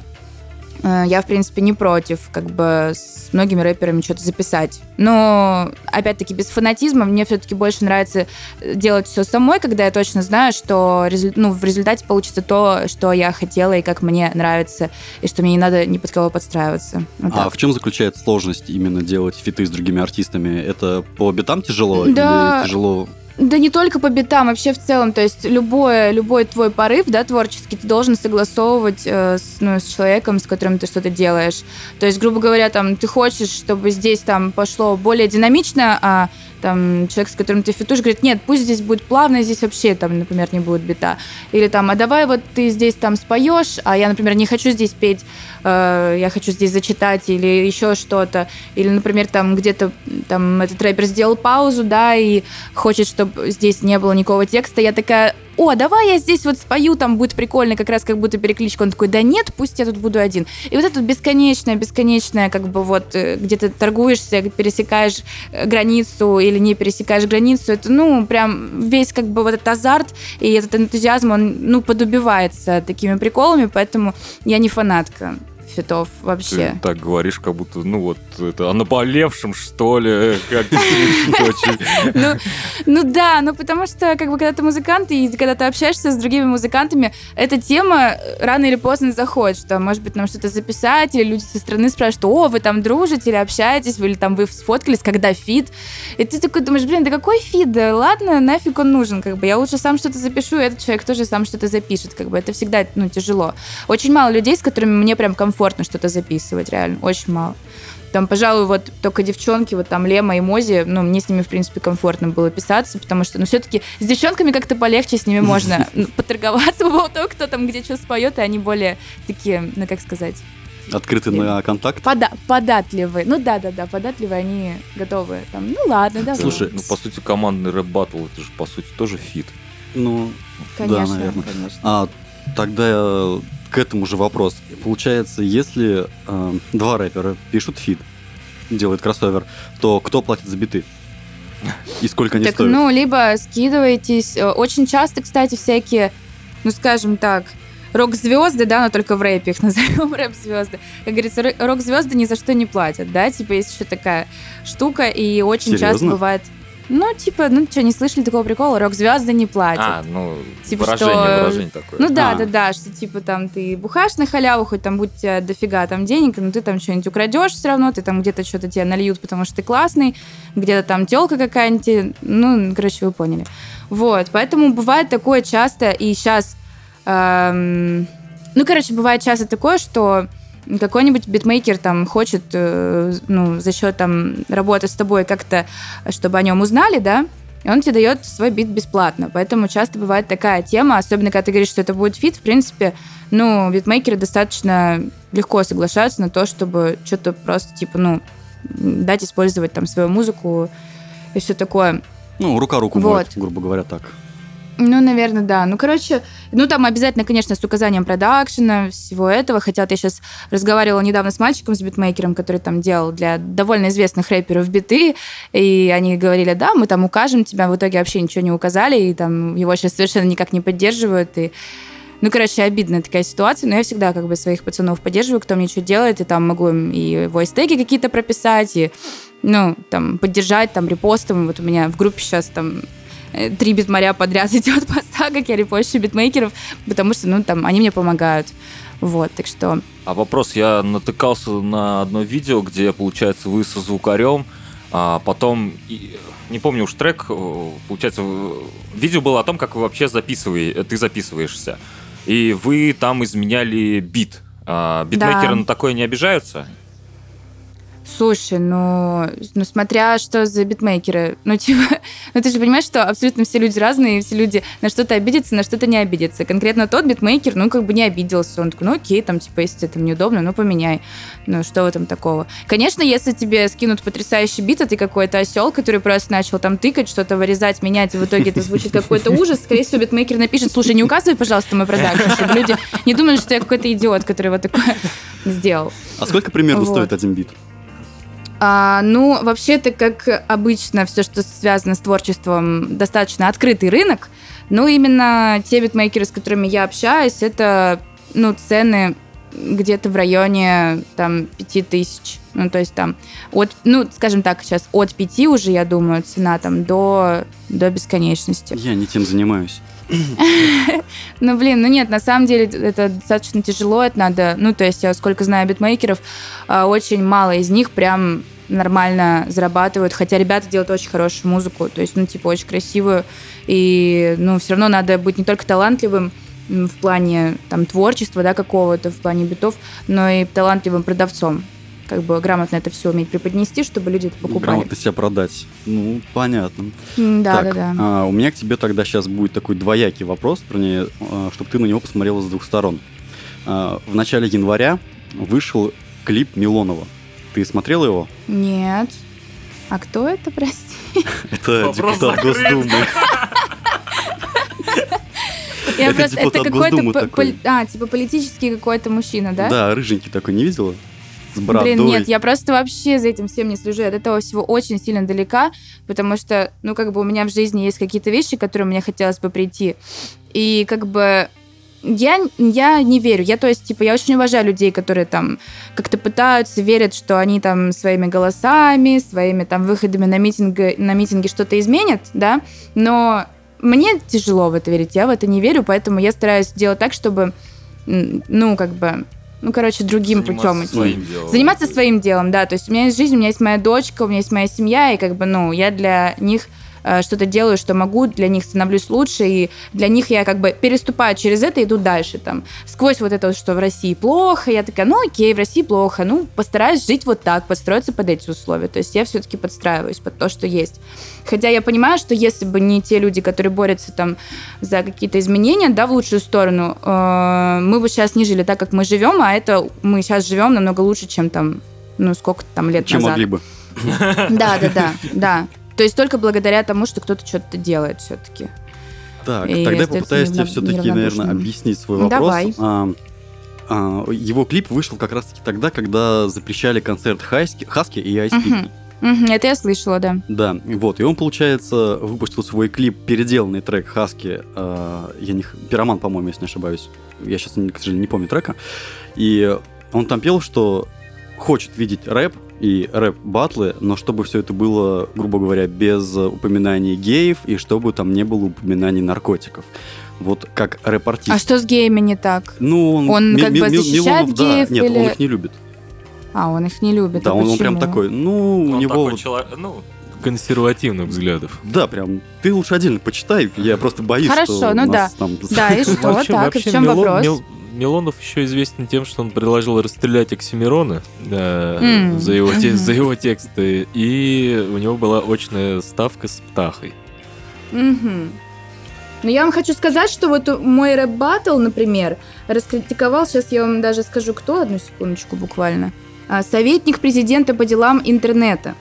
я, в принципе, не против, как бы с многими рэперами что-то записать. Но, опять-таки, без фанатизма мне все-таки больше нравится э, делать все самой, когда я точно знаю, что ну, в результате получится то, что я хотела и как мне нравится, и что мне не надо ни под кого подстраиваться. Вот а так. в чем заключается сложность именно делать фиты с другими артистами? Это по битам тяжело Да. или тяжело Да не только по битам, вообще в целом. То есть любое, любой твой порыв, да, творческий, ты должен согласовывать э, с, ну, с человеком, с которым ты что-то делаешь. То есть, грубо говоря, там, ты хочешь, чтобы здесь там пошло более динамично, а там человек, с которым ты фитуешь, говорит, нет, пусть здесь будет плавно, здесь вообще там, например, не будет бита. Или там, а давай вот ты здесь там споешь, а я, например, не хочу здесь петь, э, я хочу здесь зачитать или еще что-то. Или, например, там где-то там этот рэпер сделал паузу, да, и хочет, чтобы здесь не было никакого текста. Я такая, о, давай я здесь вот спою, там будет прикольно, как раз как будто перекличка. Он такой, да нет, пусть я тут буду один. И вот это бесконечное, бесконечное, как бы вот, э, где ты торгуешься, пересекаешь э, границу или не пересекаешь границу, это, ну, прям весь как бы вот этот азарт и этот энтузиазм, он, ну, подубивается такими приколами, поэтому я не фанатка фитов вообще. Ты так говоришь, как будто, ну вот, это о наболевшем, что ли, (laughs) как. Ну, ну да, ну потому что, как бы, когда ты музыкант, и когда ты общаешься с другими музыкантами, эта тема рано или поздно заходит, что, может быть, нам что-то записать, или люди со стороны спрашивают, о, вы там дружите, или общаетесь, или там вы сфоткались, когда фит. И ты такой думаешь, блин, да какой фит, да ладно, нафиг он нужен, как бы, я лучше сам что-то запишу, и этот человек тоже сам что-то запишет, как бы, это всегда, ну, тяжело. Очень мало людей, с которыми мне прям комфортно что-то записывать, реально, очень мало. Там, пожалуй, вот только девчонки, вот там Лема и Мози, ну, мне с ними, в принципе, комфортно было писаться, потому что, ну, все-таки с девчонками как-то полегче, с ними можно (laughs) поторговаться по поводу того, кто там где что споет, и они более такие, ну, как сказать, открыты на контакт? пода- податливые. Ну, да-да-да, податливые, они готовы. Там, ну, ладно, давай. Слушай, Ну, по сути, командный рэп-баттл, это же, по сути, тоже фит. Ну, конечно, да, наверное. конечно. А тогда э, к этому же вопрос. Получается, если э, два рэпера пишут фит, делают кроссовер, то кто платит за биты? И сколько они Так, стоят? ну, либо скидываетесь. Э, Очень часто, кстати, всякие, ну, скажем так, рок-звезды, да, но только в рэпе их (laughs) назовем рэп-звезды. Как говорится, рок-звезды ни за что не платят, да, типа есть еще такая штука, и очень часто Серьезно? бывает... Ну, типа, ну что, не слышали такого прикола? Рок-звезды не платят. А, ну, Типа, выражение, что- выражение такое. Ну да, А. да, да, что типа там ты бухаешь на халяву, хоть там будь у тебя дофига там денег, но ты там что-нибудь украдешь все равно, ты там где-то что-то тебе нальют, потому что ты классный, где-то там телка какая-нибудь, ну, короче, вы поняли. Вот, поэтому бывает такое часто, и сейчас, ну, короче, бывает часто такое, что какой-нибудь битмейкер там хочет, э, ну, за счет там работы с тобой как-то, чтобы о нем узнали, да, и он тебе дает свой бит бесплатно. Поэтому часто бывает такая тема, особенно когда ты говоришь, что это будет фит, в принципе, ну, битмейкеры достаточно легко соглашаются на то, чтобы что-то просто, типа, ну, дать использовать там свою музыку и все такое. Ну, рука руку Вот. моет, грубо говоря, так. Ну, наверное, да. Ну, короче, ну, там обязательно, конечно, с указанием продакшена, всего этого. Хотя вот я сейчас разговаривала недавно с мальчиком, с битмейкером, который там делал для довольно известных рэперов биты, и они говорили, да, мы там укажем тебя, в итоге вообще ничего не указали, и там его сейчас совершенно никак не поддерживают, и ну, короче, обидная такая ситуация, но я всегда как бы своих пацанов поддерживаю, кто мне что делает, и там могу им и войстеги какие-то прописать, и, ну, там, поддержать, там, репостом. Вот у меня в группе сейчас там три битмаря подряд (laughs) идет поста, как я репощу битмейкеров, потому что, ну, там, они мне помогают. Вот, так что... А вопрос, я натыкался на одно видео, где, получается, вы со звукарем, а потом, не помню уж трек, э, получается, э, видео было о том, как вы вообще записываете, ты записываешься, и вы там изменяли бит. А, битмейкеры Да. на такое не обижаются? Слушай, ну, ну, смотря что за битмейкеры. Ну, типа, (laughs) ну ты же понимаешь, что абсолютно все люди разные, и все люди на что-то обидятся, на что-то не обидятся. Конкретно тот битмейкер, ну, как бы не обиделся. Он такой, ну, окей, там, типа, если это неудобно, ну, поменяй. Ну, что в этом такого? Конечно, если тебе скинут потрясающий бит, а ты какой-то осел, который просто начал там тыкать, что-то вырезать, менять, и в итоге это звучит какой-то ужас, скорее всего, битмейкер напишет, слушай, не указывай, пожалуйста, мой продакшн, чтобы люди не думали, что я какой-то идиот, который вот такое (laughs) сделал. А сколько примерно Вот. стоит один бит? А, ну, вообще-то, как обычно, все, что связано с творчеством, достаточно открытый рынок. Ну, именно те битмейкеры, с которыми я общаюсь, это, ну, цены где-то в районе, там, 5000. Ну, то есть там от, ну, скажем так, сейчас от 5 уже, я думаю, цена там до, до бесконечности. Я не тем занимаюсь. (laughs) Ну, блин, ну нет, на самом деле это достаточно тяжело, это надо, ну, то есть я сколько знаю битмейкеров, а, очень мало из них прям нормально зарабатывают, хотя ребята делают очень хорошую музыку, то есть, ну, типа, очень красивую, и, ну, все равно надо быть не только талантливым в плане, там, творчества, да, какого-то, в плане битов, но и талантливым продавцом, как бы грамотно это все уметь преподнести, чтобы люди это покупали. Грамотно себя продать. Ну, понятно. Да, так, да, да. а, у меня к тебе тогда сейчас будет такой двоякий вопрос, вернее, чтобы ты на него посмотрела с двух сторон. А, в начале января вышел клип Милонова. Ты смотрела его? Нет. А кто это, прости? (laughs) Это депутат. Госдумы. (laughs) Я Это просто, это депутат какой-то, а, типа политический какой-то мужчина, да? Да, рыженький такой, не видела? С бородой. Блин, нет, я просто вообще за этим всем не слежу. Я от этого всего очень сильно далека, потому что, ну, как бы у меня в жизни есть какие-то вещи, к которым мне хотелось бы прийти. И как бы я, я не верю. Я, то есть, типа, я очень уважаю людей, которые там как-то пытаются, верят, что они там своими голосами, своими там выходами на, митинги, на митинги что-то изменят, да, но мне тяжело в это верить, я в это не верю, поэтому я стараюсь делать так, чтобы, ну, как бы, ну, короче, другим путем идти. делом. Заниматься своим делом, да. То есть у меня есть жизнь, у меня есть моя дочка, у меня есть моя семья, и как бы, ну, я для них что-то делаю, что могу, для них становлюсь лучше, и для них я как бы переступаю через это и иду дальше, там, сквозь вот это вот, что в России плохо, я такая, ну окей, в России плохо, ну постараюсь жить вот так, подстроиться под эти условия, то есть я все-таки подстраиваюсь под то, что есть. Хотя я понимаю, что если бы не те люди, которые борются там за какие-то изменения, да, в лучшую сторону, э, мы бы сейчас не жили так, как мы живем, а это мы сейчас живем намного лучше, чем там, ну, сколько там лет Чем назад. могли бы. Да, да, да, да. То есть только благодаря тому, что кто-то что-то делает все-таки. Так, И тогда я попытаюсь тебе все-таки, наверное, объяснить свой вопрос. давай. А, а, его клип вышел как раз-таки тогда, когда запрещали концерт Хаски, Хаски и Cube. Мгм. Мгм, Это я слышала, да. Да, вот, и он, получается, выпустил свой клип, переделанный трек Хаски, э, я не, Пироман, по-моему, если не ошибаюсь, я сейчас, к сожалению, не помню трека, и он там пел, что хочет видеть рэп и рэп-батлы, но чтобы все это было, грубо говоря, без упоминаний геев, и чтобы там не было упоминаний наркотиков. Вот как рэп-артист. А что с геями не так? Ну, он, Он как бы защищает Милонов, да. геев Нет, он или- их не любит. А, он их не любит. Да, а он, он прям такой, ну, у Он него... такой вот- чело- ну, Консервативных взглядов. Да, прям. Ты лучше отдельно почитай. Я просто боюсь, Хорошо, что ну нас там... Да, и (laughs) что, Вообще- так, и вообще в чем Мило- вопрос? Мил- Милонов еще известен тем, что он предложил расстрелять Оксимирона э, М. за, его за его тексты, и у него была очная ставка с Птахой. Мгм. Но я вам хочу сказать, что вот мой рэп-баттл, например, раскритиковал, сейчас я вам даже скажу, кто, одну секундочку буквально, А, советник президента по делам интернета.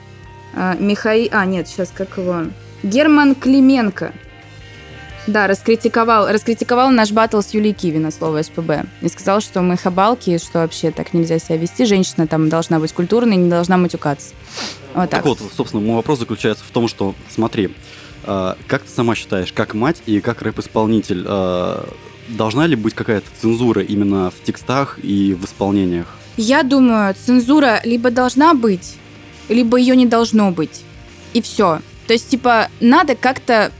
А, Михаил... А, нет, сейчас как его... Герман Клименко. Да, раскритиковал, раскритиковал наш баттл с Юлией Киви на слово СПБ. И сказал, что мы хабалки, что вообще так нельзя себя вести. Женщина там должна быть культурной, не должна матюкаться. Вот так. Так вот, собственно, мой вопрос заключается в том, что, смотри, а, как ты сама считаешь, как мать и как рэп-исполнитель, а, должна ли быть какая-то цензура именно в текстах и в исполнениях? Я думаю, цензура либо должна быть, либо ее не должно быть. И все. То есть, типа, надо как-то...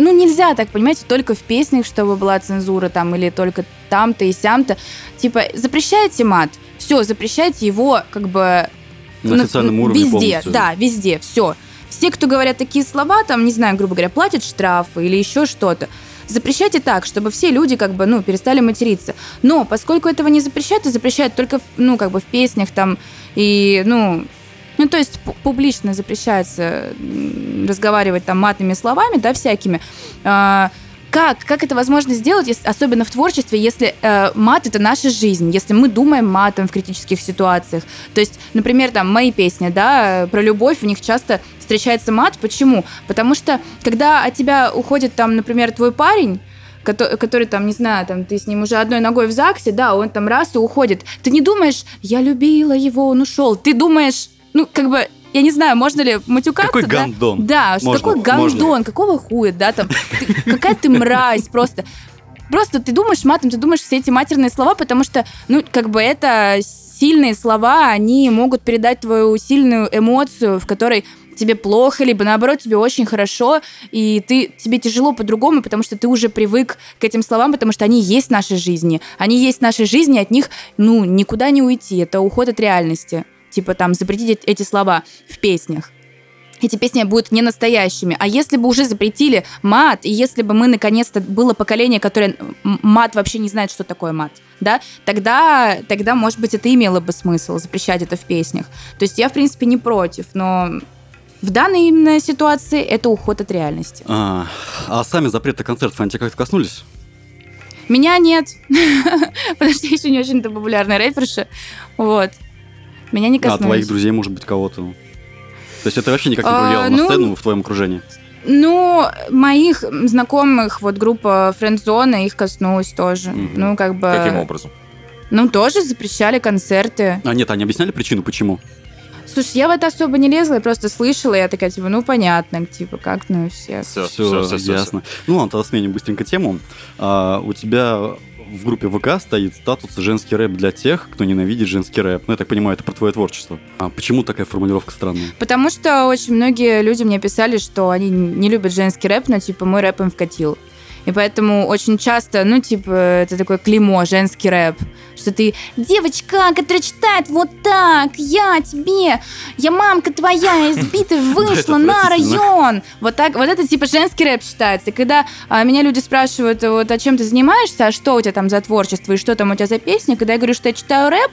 Ну, нельзя так, понимаете, только в песнях, чтобы была цензура там, или только там-то и сям-то. Типа, запрещайте мат, все, запрещайте его как бы... На ну, официальном уровне Везде, полностью? да, везде, все. Все, кто говорят такие слова, там, не знаю, грубо говоря, платят штрафы или еще что-то. Запрещайте так, чтобы все люди как бы, ну, перестали материться. Но поскольку этого не запрещают, и запрещают только, ну, как бы в песнях там и, ну, Ну, то есть пу- публично запрещается разговаривать там матными словами, да, всякими. А, как, как это возможно сделать, если- особенно в творчестве, если э, мат это наша жизнь, если мы думаем матом в критических ситуациях. То есть, например, там мои песни, да, про любовь, в них часто встречается мат. Почему? Потому что когда от тебя уходит там, например, твой парень, кото- который там, не знаю, там ты с ним уже одной ногой в ЗАГСе, да, он там раз и уходит. Ты не думаешь, я любила его, он ушел. Ты думаешь, ну, как бы, я не знаю, можно ли матюкаться, Какой да? гандон. Да, Можно, можно. гандон, какого хуя, да, там, ты- какая ты мразь просто. Просто ты думаешь матом, ты думаешь все эти матерные слова, потому что, ну, как бы это сильные слова, они могут передать твою сильную эмоцию, в которой тебе плохо, либо наоборот тебе очень хорошо, и ты, тебе тяжело по-другому, потому что ты уже привык к этим словам, потому что они есть в нашей жизни. Они есть в нашей жизни, от них, ну, никуда не уйти. Это уход от реальности. Типа там запретить эт- эти слова в песнях эти песни будут не настоящими. А если бы уже запретили мат, и если бы мы наконец-то было поколение, которое мат вообще не знает, что такое мат, да, тогда, тогда, может быть, это имело бы смысл запрещать это в песнях. То есть я, в принципе, не против, но в данной именно ситуации это уход от реальности. А, а сами запреты концертов, они тебя как-то коснулись? Меня нет, (laughs) потому что я еще не очень-то популярная рэперша. Вот. Меня не А коснулись. твоих друзей, может быть, кого-то? То есть это вообще никак не А, повлияло на ну, сцену в твоем окружении? Ну, моих знакомых, вот группа Френдзона, их коснулась тоже. Мгм. Ну, как бы... Каким образом? Ну, тоже запрещали концерты. А нет, они объясняли причину, почему? Слушай, я в это особо не лезла, я просто слышала, я такая, типа, ну, понятно, типа, как, ну, и все. Все, Все, ясно. Ну ладно, тогда сменим быстренько тему. А, у тебя в группе ВК стоит статус «Женский рэп для тех, кто ненавидит женский рэп». Ну, я так понимаю, это про твое творчество. А почему такая формулировка странная? Потому что очень многие люди мне писали, что они не любят женский рэп, но, типа, мой рэп им вкатил. И поэтому очень часто, ну, типа, это такое клеймо, женский рэп. Что ты девочка, которая читает вот так, я тебе, я мамка твоя, избитая, (laughs) вышла на район. Вот так, вот это типа женский рэп считается. И когда а, меня люди спрашивают, вот, а чем ты занимаешься, а что у тебя там за творчество, и что там у тебя за песни, когда я говорю, что я читаю рэп,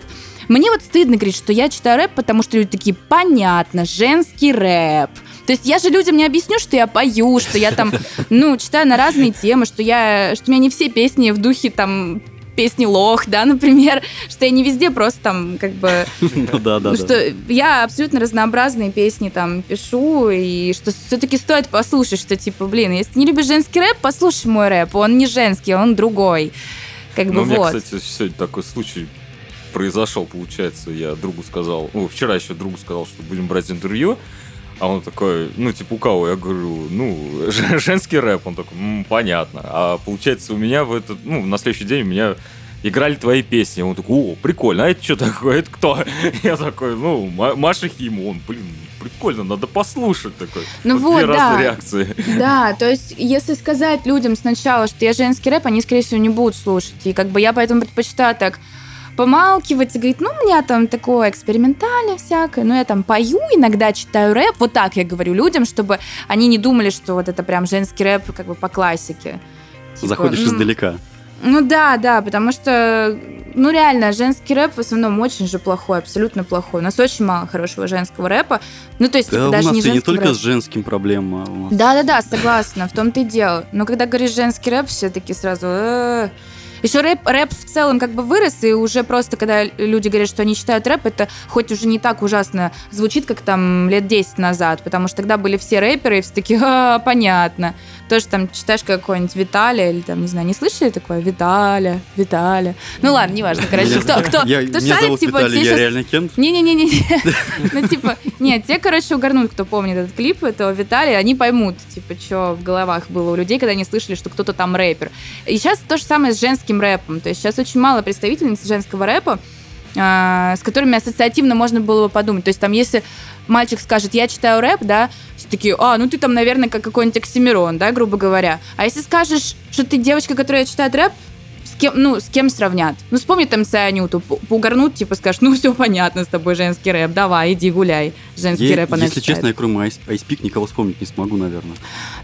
мне вот стыдно говорить, что я читаю рэп, потому что люди такие, понятно, женский рэп. То есть я же людям не объясню, что я пою, что я там, ну, читаю на разные темы, что я, что у меня не все песни в духе там песни лох, да, например, что я не везде просто там как бы Ну да, да, ну, что я абсолютно разнообразные песни там пишу, и что все-таки стоит послушать, что типа, блин, если ты не любишь женский рэп, послушай мой рэп, он не женский, он другой. Как бы Ну, у меня, вот. кстати, сегодня такой случай произошел, получается. Я другу сказал, ну, вчера еще другу сказал, что будем брать интервью. А он такой, ну, типа, у кого? Я говорю, ну, (laughs) женский рэп. Он такой, «М, понятно. А получается, у меня в этот, ну, на следующий день у меня играли твои песни. Он такой, о, прикольно, а это что такое? Это кто? (laughs) Я такой, ну, Ма- Маша Хима. Он, блин, прикольно, надо послушать такой. Ну вот, разные да. реакции. (laughs) Да, то есть, если сказать людям сначала, что я женский рэп, они, скорее всего, не будут слушать. И как бы я поэтому предпочитаю так помалкивать и говорить, ну, у меня там такое экспериментальное всякое, ну, я там пою, иногда читаю рэп. Вот так я говорю людям, чтобы они не думали, что вот это прям женский рэп как бы по классике. Типа, Заходишь м, издалека. Ну да, да, потому что, ну реально, женский рэп в основном очень же плохой, абсолютно плохой. У нас очень мало хорошего женского рэпа. Ну, то есть, Да, типа, у даже нас не не только рэпа. с женским проблема. у нас. Да-да-да, согласна, в том-то и дело. Но когда говоришь женский рэп, все таки сразу... «Э». Еще рэп, рэп в целом как бы вырос, и уже просто, когда люди говорят, что они читают рэп, это хоть уже не так ужасно звучит, как там лет 10 назад, потому что тогда были все рэперы, и все такие, а, понятно. Тоже там читаешь какой-нибудь Виталия, или там, не знаю, не слышали такое? Виталя, Виталя. Ну ладно, неважно, короче, кто, (laughs) кто, я- кто Меня шарит, зовут типа, Виталий, я реально Кент. не-не-не-не. (laughs) Ну, типа, нет, те, короче, угорнут, кто помнит этот клип этого Виталия, они поймут, типа, что в головах было у людей, когда они слышали, что кто-то там рэпер. И сейчас то же самое с женским рэпом. То есть сейчас очень мало представительниц женского рэпа, а, с которыми ассоциативно можно было бы подумать. То есть там, если мальчик скажет, я читаю рэп, да, все такие, а, ну ты там, наверное, как какой-нибудь Оксимирон, да, грубо говоря. А если скажешь, что ты девочка, которая читает рэп, с кем, ну, с кем сравнят? Ну, вспомни там МС Анюту, п- поугарнут, типа, скажешь, ну, все понятно с тобой, женский рэп, давай, иди гуляй. Женский Я- рэп она если читает. честно, я кроме Icepeak никого вспомнить не смогу, наверное.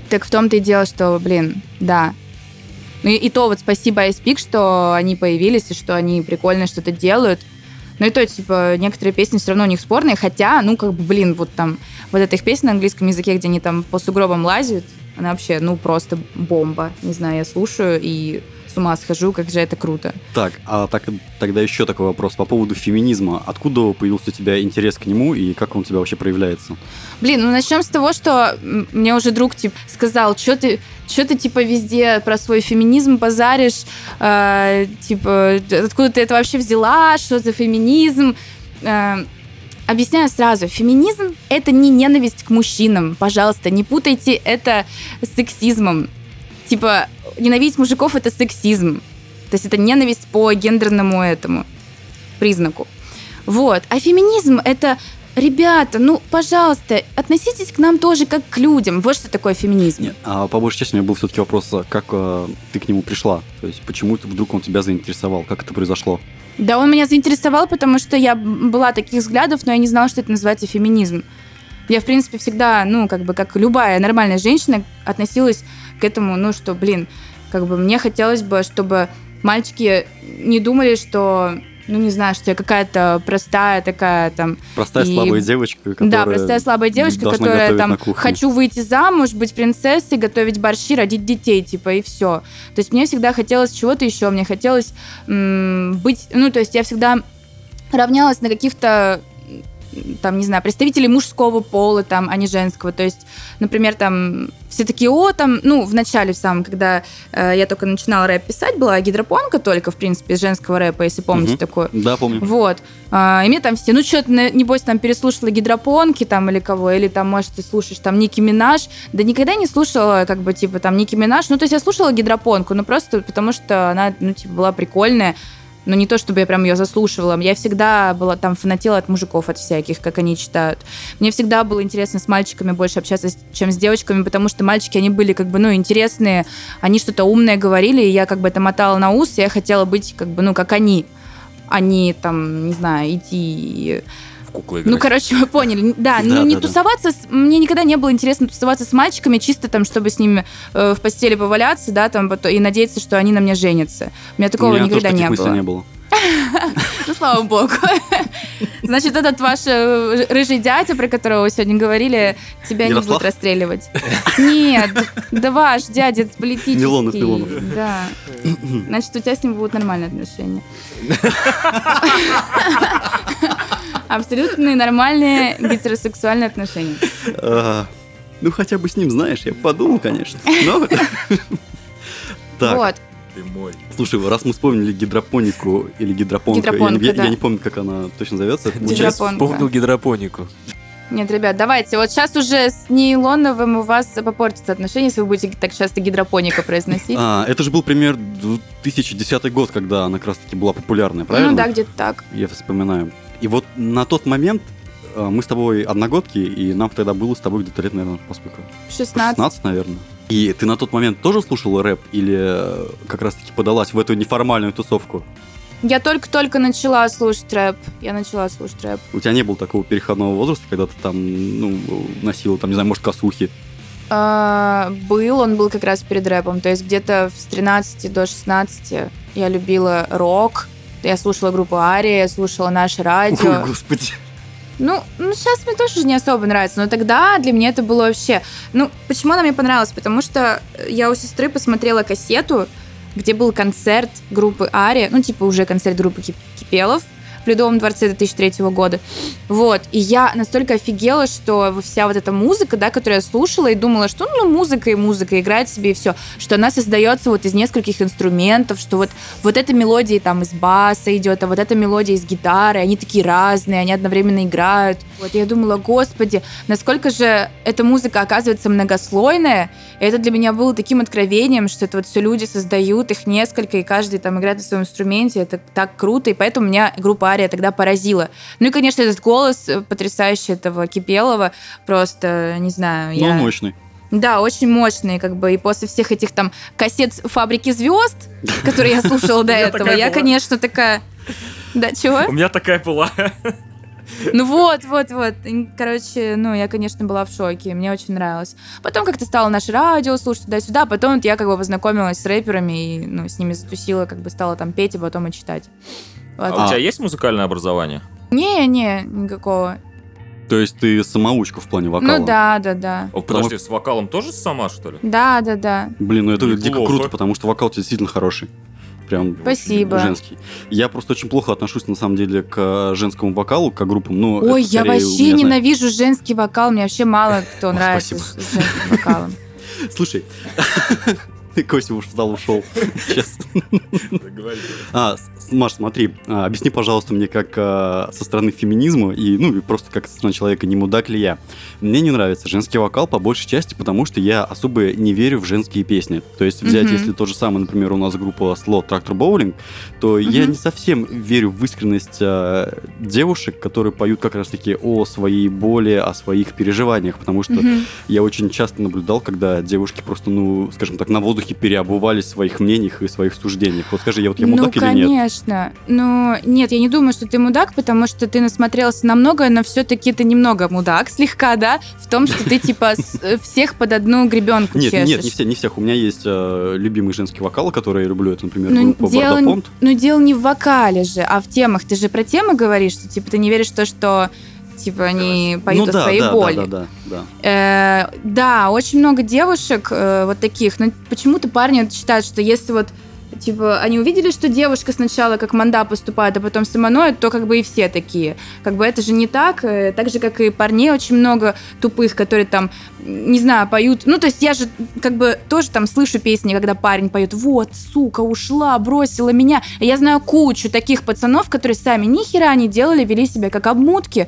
Так в том-то и дело, что, блин, да. Ну и, и то вот спасибо iSpeak, что они появились, и что они прикольно что-то делают. Но и то, типа, некоторые песни все равно у них спорные, хотя, ну, как бы, блин, вот там, вот эта их песня на английском языке, где они там по сугробам лазят, она вообще, ну, просто бомба. Не знаю, я слушаю и с ума схожу, как же это круто. Так, а так, тогда еще такой вопрос по поводу феминизма. Откуда появился у тебя интерес к нему и как он у тебя вообще проявляется? Блин, ну начнем с того, что мне уже друг типа сказал, что ты, что ты типа везде про свой феминизм базаришь, э, типа откуда ты это вообще взяла, что за феминизм? Э, Объясняю сразу, феминизм – это не ненависть к мужчинам. Пожалуйста, не путайте это с сексизмом. Типа, ненавидеть мужиков – это сексизм. То есть это ненависть по гендерному этому признаку. Вот. А феминизм – это Ребята, ну, пожалуйста, относитесь к нам тоже как к людям. Вот что такое феминизм. Нет, а по большей части у меня был все-таки вопрос, а как э, ты к нему пришла? То есть почему вдруг он тебя заинтересовал? Как это произошло? Да, он меня заинтересовал, потому что я была таких взглядов, но я не знала, что это называется феминизм. Я, в принципе, всегда, ну, как бы, как любая нормальная женщина, относилась к этому, ну, что, блин, как бы мне хотелось бы, чтобы мальчики не думали, что, ну, не знаю, что я какая-то простая такая там... Простая И- слабая девочка, которая... да, простая слабая девочка, которая там хочу выйти замуж, быть принцессой, готовить борщи, родить детей, типа, и все. То есть мне всегда хотелось чего-то еще, мне хотелось м, быть, ну, то есть я всегда равнялась на каких-то там, не знаю, представителей мужского пола, там, а не женского. То есть, например, там, все такие, о, там, ну, в начале в самом, когда э, я только начинала рэп писать, была гидропонка только, в принципе, женского рэпа, если помните Мгм. такое. Да, помню. Вот. А, и мне там все, ну что ты, небось, там переслушала гидропонки там или кого, или там, может, ты слушаешь там Ники Минаж. Да никогда не слушала, как бы, типа, там, Ники Минаж. Ну, то есть я слушала гидропонку, но просто потому что она, ну, типа, была прикольная. Но не то, чтобы я прям ее заслушивала. Я всегда была там фанатела от мужиков, от всяких, как они читают. Мне всегда было интересно с мальчиками больше общаться, чем с девочками, потому что мальчики, они были как бы, ну, интересные, они что-то умное говорили, и я как бы это мотала на ус, и я хотела быть как бы, ну, как они а не там, не знаю, идти... Куклы играть. Ну, короче, вы поняли. Да, Да, ну не да, да. тусоваться... с- Мне никогда не было интересно тусоваться с мальчиками, чисто там, чтобы с ними э, в постели поваляться, да, там, и надеяться, что они на мне женятся. У меня У такого меня никогда тоже не было. не было. (laughs) Ну, слава богу. (laughs) Значит, этот ваш э, рыжий дядя, про которого вы сегодня говорили, тебя не будет расстреливать. Нет, да ваш дядя политический. Милонов, Милонов. Да. Значит, у тебя с ним будут нормальные отношения. (laughs) Абсолютно нормальные гетеросексуальные отношения. Ну, хотя бы с ним, знаешь, я подумал, конечно. Но... Так, Вот. Ты мой. слушай, раз мы вспомнили гидропонику или гидропонку, я не- Гидропонка, я, да. я не помню, как она точно зовется. Гидропонка. Вспомнил гидропонику. Нет, ребят, давайте. Вот сейчас уже с Нейлоновым у вас попортятся отношения, если вы будете так часто гидропоника произносить. А, это же был пример 2010 год, когда она как раз таки была популярная, правильно? Ну да, где-то так. Я вспоминаю. И вот на тот момент э, мы с тобой одногодки, и нам тогда было с тобой где-то лет, наверное, по сколько? По 16. 16, наверное. И ты на тот момент тоже слушала рэп или э, как раз-таки подалась в эту неформальную тусовку? Я только-только начала слушать рэп. Я начала слушать рэп. У тебя не было такого переходного возраста, когда ты там, ну, носила, там, не знаю, может, косухи? А, был, он был как раз перед рэпом. То есть где-то с 13 до 16 я любила рок. Я слушала группу Ария, я слушала наше Ой, радио. господи. Ну, ну, сейчас мне тоже не особо нравится, но тогда для меня это было вообще... Ну, почему она мне понравилась? Потому что я у сестры посмотрела кассету, где был концерт группы Ария, ну, типа уже концерт группы Кип- Кипелов в Ледовом дворце 2003 года. Вот. И я настолько офигела, что вся вот эта музыка, да, которую я слушала и думала, что ну музыка и музыка играет себе и все, что она создается вот из нескольких инструментов, что вот, вот эта мелодия там из баса идет, а вот эта мелодия из гитары, они такие разные, они одновременно играют. Вот я думала, господи, насколько же эта музыка оказывается многослойная, и это для меня было таким откровением, что это вот все люди создают, их несколько, и каждый там играет на своем инструменте, это так круто, и поэтому меня группа Ария тогда поразила. Ну и, конечно, этот голос э, потрясающий этого Кипелова, просто, не знаю, Ну, я... мощный. Да, очень мощный, как бы, и после всех этих там кассет «Фабрики звезд», (laughs) которые я слушала до этого, я, конечно, такая... Да, чего? У меня такая была. Ну вот, вот, вот. И, Короче, ну, я, конечно, была в шоке. Мне очень нравилось. Потом как-то стало наше радио слушать туда-сюда. Потом вот я как бы познакомилась с рэперами и, ну, с ними затусила, как бы стала там петь, а потом и читать. А Вот. у тебя есть музыкальное образование? Не-не, никакого. То есть ты самоучка в плане вокала? Ну да, да, да. О, подожди, с вокалом тоже сама, что ли? Да, да, да. Блин, ну это дико Неплохо. круто, потому что вокал у тебя действительно хороший. Прям Спасибо. женский. Я просто очень плохо отношусь, на самом деле, к э, женскому вокалу, к группам. Ну, Ой, я скорее вообще меня, ненавижу женский вокал. Мне вообще мало (laughs) кто нравится с женским вокалом. (laughs) Слушай, (laughs) (laughs) Костя уж встал, ушел. (laughs) Сейчас. А, Маш, смотри, а, объясни, пожалуйста, мне, как а, со стороны феминизма и, ну, и просто как со стороны человека, не мудак ли я. Мне не нравится женский вокал по большей части, потому что я особо не верю в женские песни. То есть взять, если то же самое, например, у нас группа Слот Трактор Боулинг, то я не совсем верю в искренность а, девушек, которые поют как раз-таки о своей боли, о своих переживаниях, потому что я очень часто наблюдал, когда девушки просто, ну, скажем так, на воздухе переобувались в своих мнениях и своих суждениях. Вот скажи, я вот я ну, мудак или нет? конечно. Ну, нет, я не думаю, что ты мудак, потому что ты насмотрелся на многое, но все-таки ты немного мудак, (laughs) слегка, да, в том, что ты, типа, э, всех под одну гребенку Нет, нет, не все, не всех. У меня есть э, любимый женский вокал, который я люблю. Это, например, Ну, группа Бардапонт. ну, дело не в вокале же, а в темах. Ты же про темы говоришь, что, типа, ты не веришь в то, что, типа, они поют ну, о да, своей да, боли. Да, да, да, да. Э, да, очень много девушек э, вот таких, но почему-то парни считают, что если вот Типа, они увидели, что девушка сначала как манда поступает, а потом самоноид, то как бы и все такие. Как бы это же не так. э, Так же, как и парней очень много тупых, которые там, не знаю, поют. Ну, то есть я же как бы тоже там слышу песни, когда парень поет «Вот, сука, ушла, бросила меня». Я знаю кучу таких пацанов, которые сами ни хера не делали, вели себя как обмутки.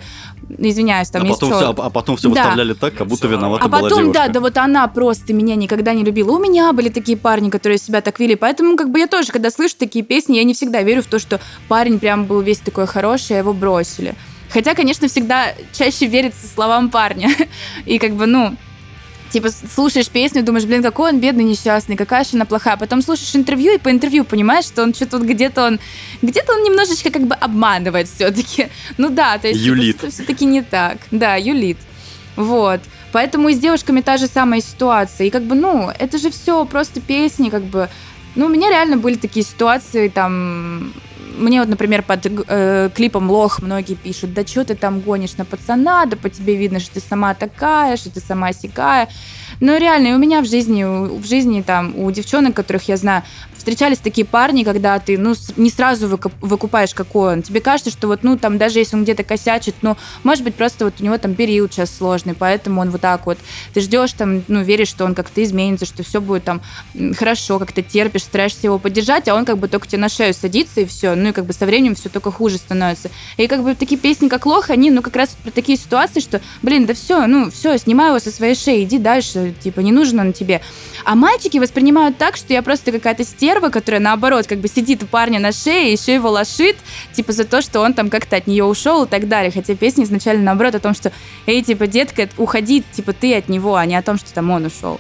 Извиняюсь, там а, есть потом все, а потом все Да. выставляли так, как будто виновата а была потом, девушка. да, да вот она просто меня никогда не любила. У меня были такие парни, которые себя так вели. Поэтому, как бы я тоже, когда слышу такие песни, я не всегда верю в то, что парень прям был весь такой хороший, а его бросили. Хотя, конечно, всегда чаще верится словам парня. (laughs) И как бы, ну, типа слушаешь песню, думаешь, блин, какой он бедный, несчастный, какая же она плохая. Потом слушаешь интервью, и по интервью понимаешь, что он что-то вот где-то он, где-то он немножечко как бы обманывает все-таки. (laughs) Ну да, то есть Юлит. все-таки не так. Да, юлит. Вот. Поэтому и с девушками та же самая ситуация. И как бы, ну, это же все просто песни, как бы. Ну, у меня реально были такие ситуации, там, мне вот, например, под э, клипом «Лох» многие пишут, да что ты там гонишь на пацана, да по тебе видно, что ты сама такая, что ты сама сякая. Но реально, у меня в жизни, в жизни там, у девчонок, которых я знаю, встречались такие парни, когда ты, ну, не сразу выкуп- выкупаешь, какой он. Тебе кажется, что вот, ну, там, даже если он где-то косячит, ну, может быть, просто вот у него там период сейчас сложный, поэтому он вот так вот. Ты ждешь там, ну, веришь, что он как-то изменится, что все будет там хорошо, как-то терпишь, стараешься его поддержать, а он как бы только тебе на шею садится и все. Ну, и как бы со временем все только хуже становится. И как бы такие песни, как «Лох», они, ну, как раз про такие ситуации, что, блин, да все, ну, все, снимай его со своей шеи, иди дальше, типа, не нужен он тебе. А мальчики воспринимают так, что я просто какая-то стерва, которая, наоборот, как бы сидит у парня на шее, еще его лошит, типа, за то, что он там как-то от нее ушел и так далее. Хотя песня изначально, наоборот, о том, что, эй, типа, детка, уходи, типа, ты от него, а не о том, что там он ушел.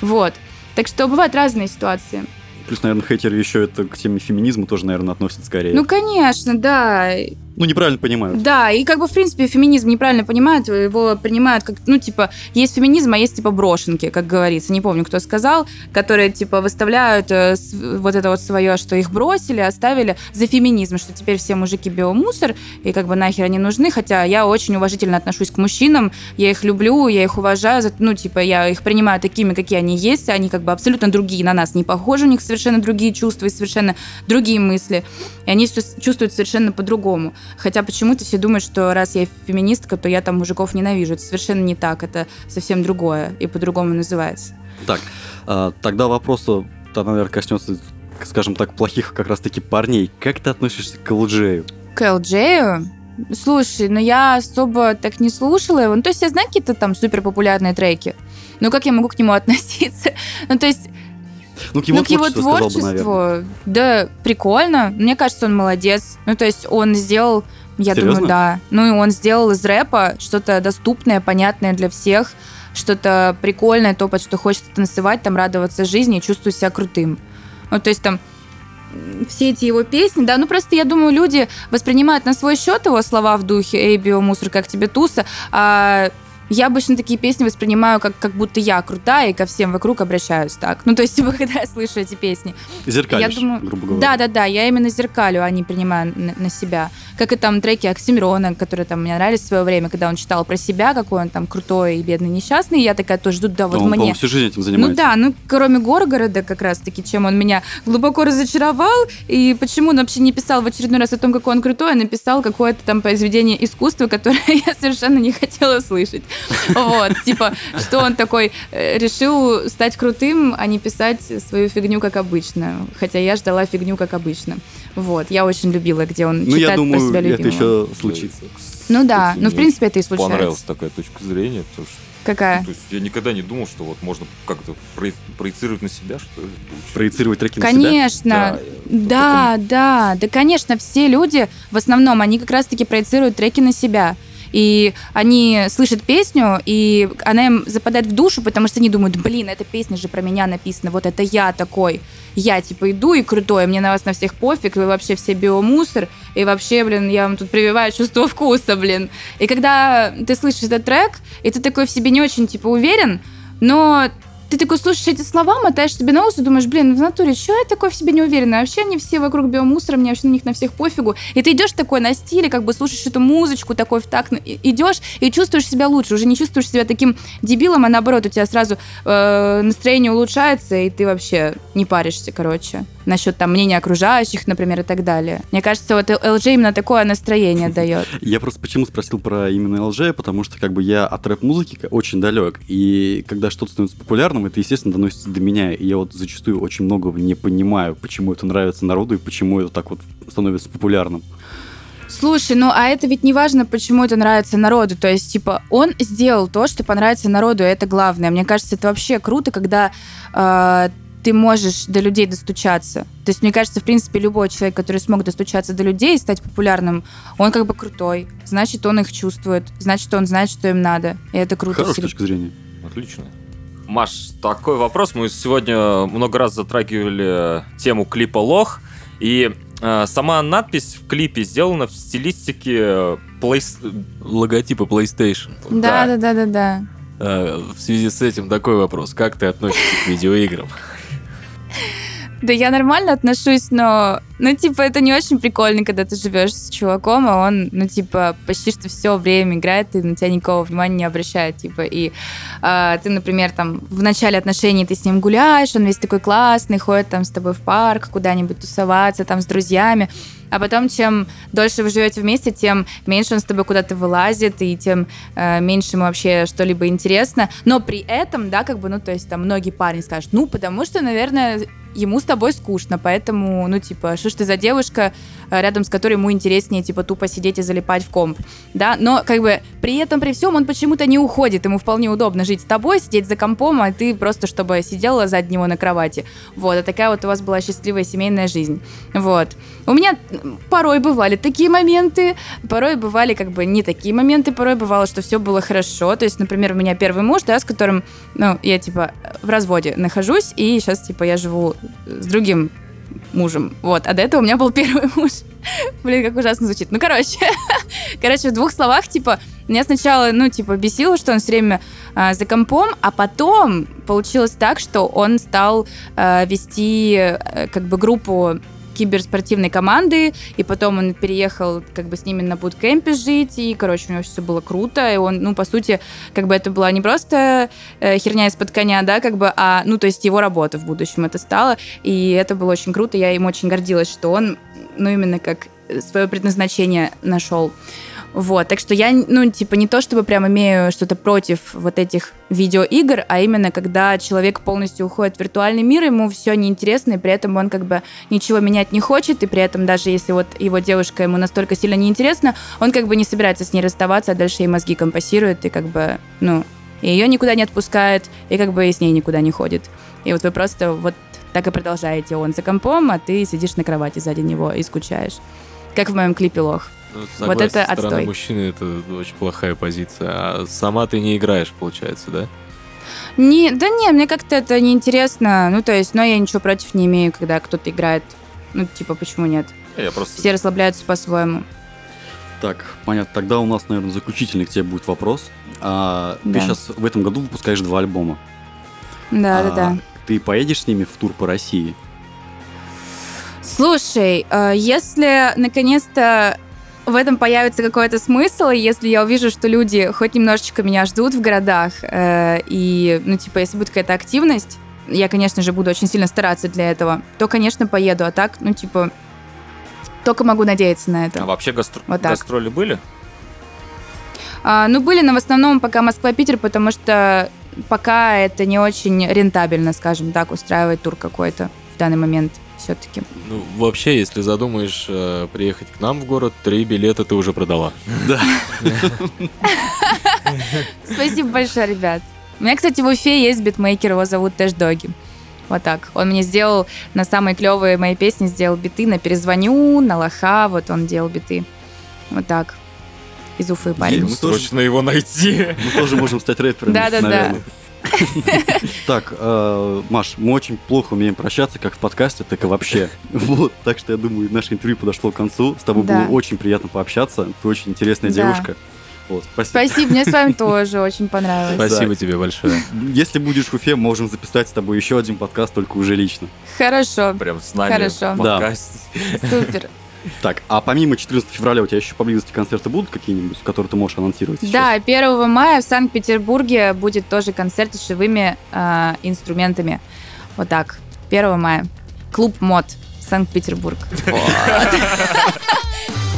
Вот. Так что бывают разные ситуации. Плюс, наверное, хейтеры еще это к теме феминизма тоже, наверное, относятся скорее. Ну, конечно, да. Ну, неправильно понимают. Да, и как бы, в принципе, феминизм неправильно понимают, его принимают как, ну, типа, есть феминизм, а есть, типа, брошенки, как говорится. Не помню, кто сказал, которые, типа, выставляют э, вот это вот свое, что их бросили, оставили за феминизм, что теперь все мужики биомусор, и как бы нахер они нужны, хотя я очень уважительно отношусь к мужчинам, я их люблю, я их уважаю, за- ну, типа, я их принимаю такими, какие они есть, они как бы абсолютно другие, на нас не похожи, у них совершенно другие чувства и совершенно другие мысли, и они всё с- чувствуют совершенно по-другому. Хотя почему-то все думают, что раз я феминистка, то я там мужиков ненавижу. Это совершенно не так, это совсем другое и по-другому называется. Так, а, тогда вопрос, то, наверное, коснется, скажем так, плохих как раз-таки парней. Как ты относишься к LJ? К LJ? Слушай, ну я особо так не слушала его. Ну, то есть я знаю какие-то там супер популярные треки. Ну, как я могу к нему (laughs) относиться? Ну, то есть Ну, к его ну, к его творчеству, сказал бы, творчеству, да, прикольно. Мне кажется, он молодец. Ну, то есть он сделал, я Серьезно? думаю, да. Ну, и он сделал из рэпа что-то доступное, понятное для всех, что-то прикольное, то, под что хочется танцевать, там, радоваться жизни и чувствовать себя крутым. Ну, то есть там все эти его песни, да, ну просто я думаю, люди воспринимают на свой счет его слова в духе «Эй, биомусор, как тебе туса», а я обычно такие песни воспринимаю как, как будто я крутая и ко всем вокруг обращаюсь так. Ну, то есть, (laughs) типа, когда я слышу эти песни. Зеркалишь, я думаю, грубо говоря. Да, да, да, я именно зеркалю, а не принимаю на, на себя. Как и там треки Оксимирона, которые там мне нравились в свое время, когда он читал про себя, какой он там крутой и бедный, несчастный. Я такая тоже жду, да, вот он, мне. по-моему, всю жизнь этим занимается. Ну да, ну кроме Горгорода как раз-таки, чем он меня глубоко разочаровал, и почему он вообще не писал в очередной раз о том, какой он крутой, а написал какое-то там произведение искусства, (laughs) которое я совершенно не хотела слышать. (laughs) Вот, типа, что он такой э, решил стать крутым, а не писать свою фигню, как обычно. Хотя я ждала фигню, как обычно. Вот, я очень любила, где он Ну, я читает про думаю, себя это любимого. еще случится. Ну да, ну в принципе это и случается. Понравилась такая точка зрения, потому что Какая? ну, то есть я никогда не думал, что вот можно как-то проецировать на себя, что ли. Проецировать треки на себя. Конечно. Да, Да, да, да, конечно, все люди, в основном, они как раз-таки проецируют треки на себя. И они слышат песню, и она им западает в душу, потому что они думают, блин, эта песня же про меня написана, вот это я такой. Я, типа, иду и крутой, мне на вас на всех пофиг, вы вообще все биомусор, и вообще, блин, я вам тут прививаю чувство вкуса, блин. И когда ты слышишь этот трек, и ты такой в себе не очень, типа, уверен, но ты такой слушаешь эти слова, мотаешь себе на ус думаешь, блин, в натуре, что я такой в себе не уверена? Вообще они все вокруг биомусора, мне вообще на них на всех пофигу. И ты идешь такой на стиле, как бы слушаешь эту музычку, такой в такт, и- идешь и чувствуешь себя лучше, уже не чувствуешь себя таким дебилом, а наоборот, у тебя сразу э, настроение улучшается, и ты вообще не паришься, короче, насчет там мнения окружающих, например, и так далее. Мне кажется, вот LG именно такое настроение (laughs) дает. Я просто почему спросил про именно ЛЖ, потому что как бы я от рэп-музыки очень далек, и когда что-то становится популярным, это, естественно, доносится до меня, и я вот зачастую очень многого не понимаю, почему это нравится народу и почему это так вот становится популярным. Слушай, ну а это ведь не важно, почему это нравится народу. То есть, типа, он сделал то, что понравится народу, и это главное. Мне кажется, это вообще круто, когда э, ты можешь до людей достучаться. То есть, мне кажется, в принципе, любой человек, который смог достучаться до людей и стать популярным, он как бы крутой. Значит, он их чувствует. Значит, он знает, что им надо. И это круто. Хорошая точка зрения. Отлично. Маш, такой вопрос. Мы сегодня много раз затрагивали тему клипа «Лох», и э, сама надпись в клипе сделана в стилистике э, плейс... Логотипа PlayStation. Да, да, да, да, да. А, в связи с этим такой вопрос. Как ты относишься к видеоиграм? Да я нормально отношусь, но, ну, типа, это не очень прикольно, когда ты живешь с чуваком, а он, ну, типа, почти что все время играет и на тебя никакого внимания не обращает, типа, и а, ты, например, там, в начале отношений ты с ним гуляешь, он весь такой классный, ходит там с тобой в парк, куда-нибудь тусоваться, там, с друзьями, а потом, чем дольше вы живете вместе, тем меньше он с тобой куда-то вылазит, и тем э, меньше ему вообще что-либо интересно. Но при этом, да, как бы, ну, то есть там многие парни скажут, ну, потому что, наверное, ему с тобой скучно, поэтому, ну, типа, что ж ты за девушка, э, рядом с которой ему интереснее, типа, тупо сидеть и залипать в комп, да, но, как бы, при этом, при всем, он почему-то не уходит, ему вполне удобно жить с тобой, сидеть за компом, а ты просто, чтобы сидела сзади него на кровати, вот, а такая вот у вас была счастливая семейная жизнь, вот. У меня порой бывали такие моменты, порой бывали, как бы, не такие моменты, порой бывало, что все было хорошо, то есть, например, у меня первый муж, да, с которым, ну, я, типа, в разводе нахожусь, и сейчас, типа, я живу с другим мужем. Вот. А до этого у меня был (laughs) первый муж. Блин, как ужасно звучит. Ну, короче. (laughs) короче, в двух словах, типа, меня сначала, ну, типа, бесило, что он все время а, за компом, а потом получилось так, что он стал а, вести а, как бы группу киберспортивной команды, и потом он переехал как бы с ними на буткемпе жить, и, короче, у него все было круто, и он, ну, по сути, как бы это была не просто э, херня из-под коня, да, как бы, а, ну, то есть его работа в будущем это стало, и это было очень круто, я им очень гордилась, что он, ну, именно как свое предназначение нашел. Вот, так что я, ну, типа, не то чтобы прям имею что-то против вот этих видеоигр, а именно когда человек полностью уходит в виртуальный мир, ему все неинтересно, и при этом он как бы ничего менять не хочет, и при этом даже если вот его девушка ему настолько сильно неинтересна, он как бы не собирается с ней расставаться, а дальше ей мозги компасирует, и как бы, ну, и ее никуда не отпускает, и как бы и с ней никуда не ходит. И вот вы просто вот так и продолжаете. Он за компом, а ты сидишь на кровати сзади него и скучаешь. Как в моем клипе «Лох». Ну, Вот согласен, это со стороны отстой. мужчины это очень плохая позиция. А сама ты не играешь, получается, да? Не, да не, мне как-то это неинтересно. Ну, то есть, но я ничего против не имею, когда кто-то играет. Ну, типа, почему нет? Я просто... Все расслабляются по-своему. Так, понятно. Тогда у нас, наверное, заключительный к тебе будет вопрос. А, Ты Да. сейчас в этом году выпускаешь два альбома. Да, да, А, да. Ты поедешь с ними в тур по России? Слушай, э, если наконец-то в этом появится какой-то смысл, если я увижу, что люди хоть немножечко меня ждут в городах, э, и, ну, типа, если будет какая-то активность, я, конечно же, буду очень сильно стараться для этого, то, конечно, поеду. А так, ну, типа, только могу надеяться на А это. вообще гастро- Вот так. гастроли были? А, ну, были, но в основном пока Москва-Питер, потому что пока это не очень рентабельно, скажем так, устраивать тур какой-то в данный момент все-таки. Ну, вообще, если задумаешь э, приехать к нам в город, три билета ты уже продала. (laughs) Да. Спасибо большое, ребят. У меня, кстати, в Уфе есть битмейкер, его зовут Тэш Доги. Вот так. Он мне сделал на самые клевые мои песни, сделал биты на «Перезвоню», на «Лоха», вот он делал биты. Вот так. Из Уфы парень. Срочно его найти. Мы тоже можем стать рэперами. Да-да-да. (laughs) Так, э, Маш, мы очень плохо умеем прощаться, как в подкасте, так и вообще. (laughs) Вот, так что я думаю, наше интервью подошло к концу. С тобой Да. было очень приятно пообщаться. Ты очень интересная Да. девушка. Вот, спасибо. Спасибо, мне с вами (laughs) тоже очень понравилось. Спасибо тебе большое. Если будешь в Уфе, можем записать с тобой еще один подкаст, только уже лично. Хорошо, Прям с нами Хорошо. в Да. супер. Так, а помимо 14 февраля у тебя еще поблизости концерты будут какие-нибудь, которые ты можешь анонсировать сейчас? Да, 1 мая в Санкт-Петербурге будет тоже концерт с живыми э, инструментами. Вот так, 1 мая. Клуб МОД, Санкт-Петербург. (laughs)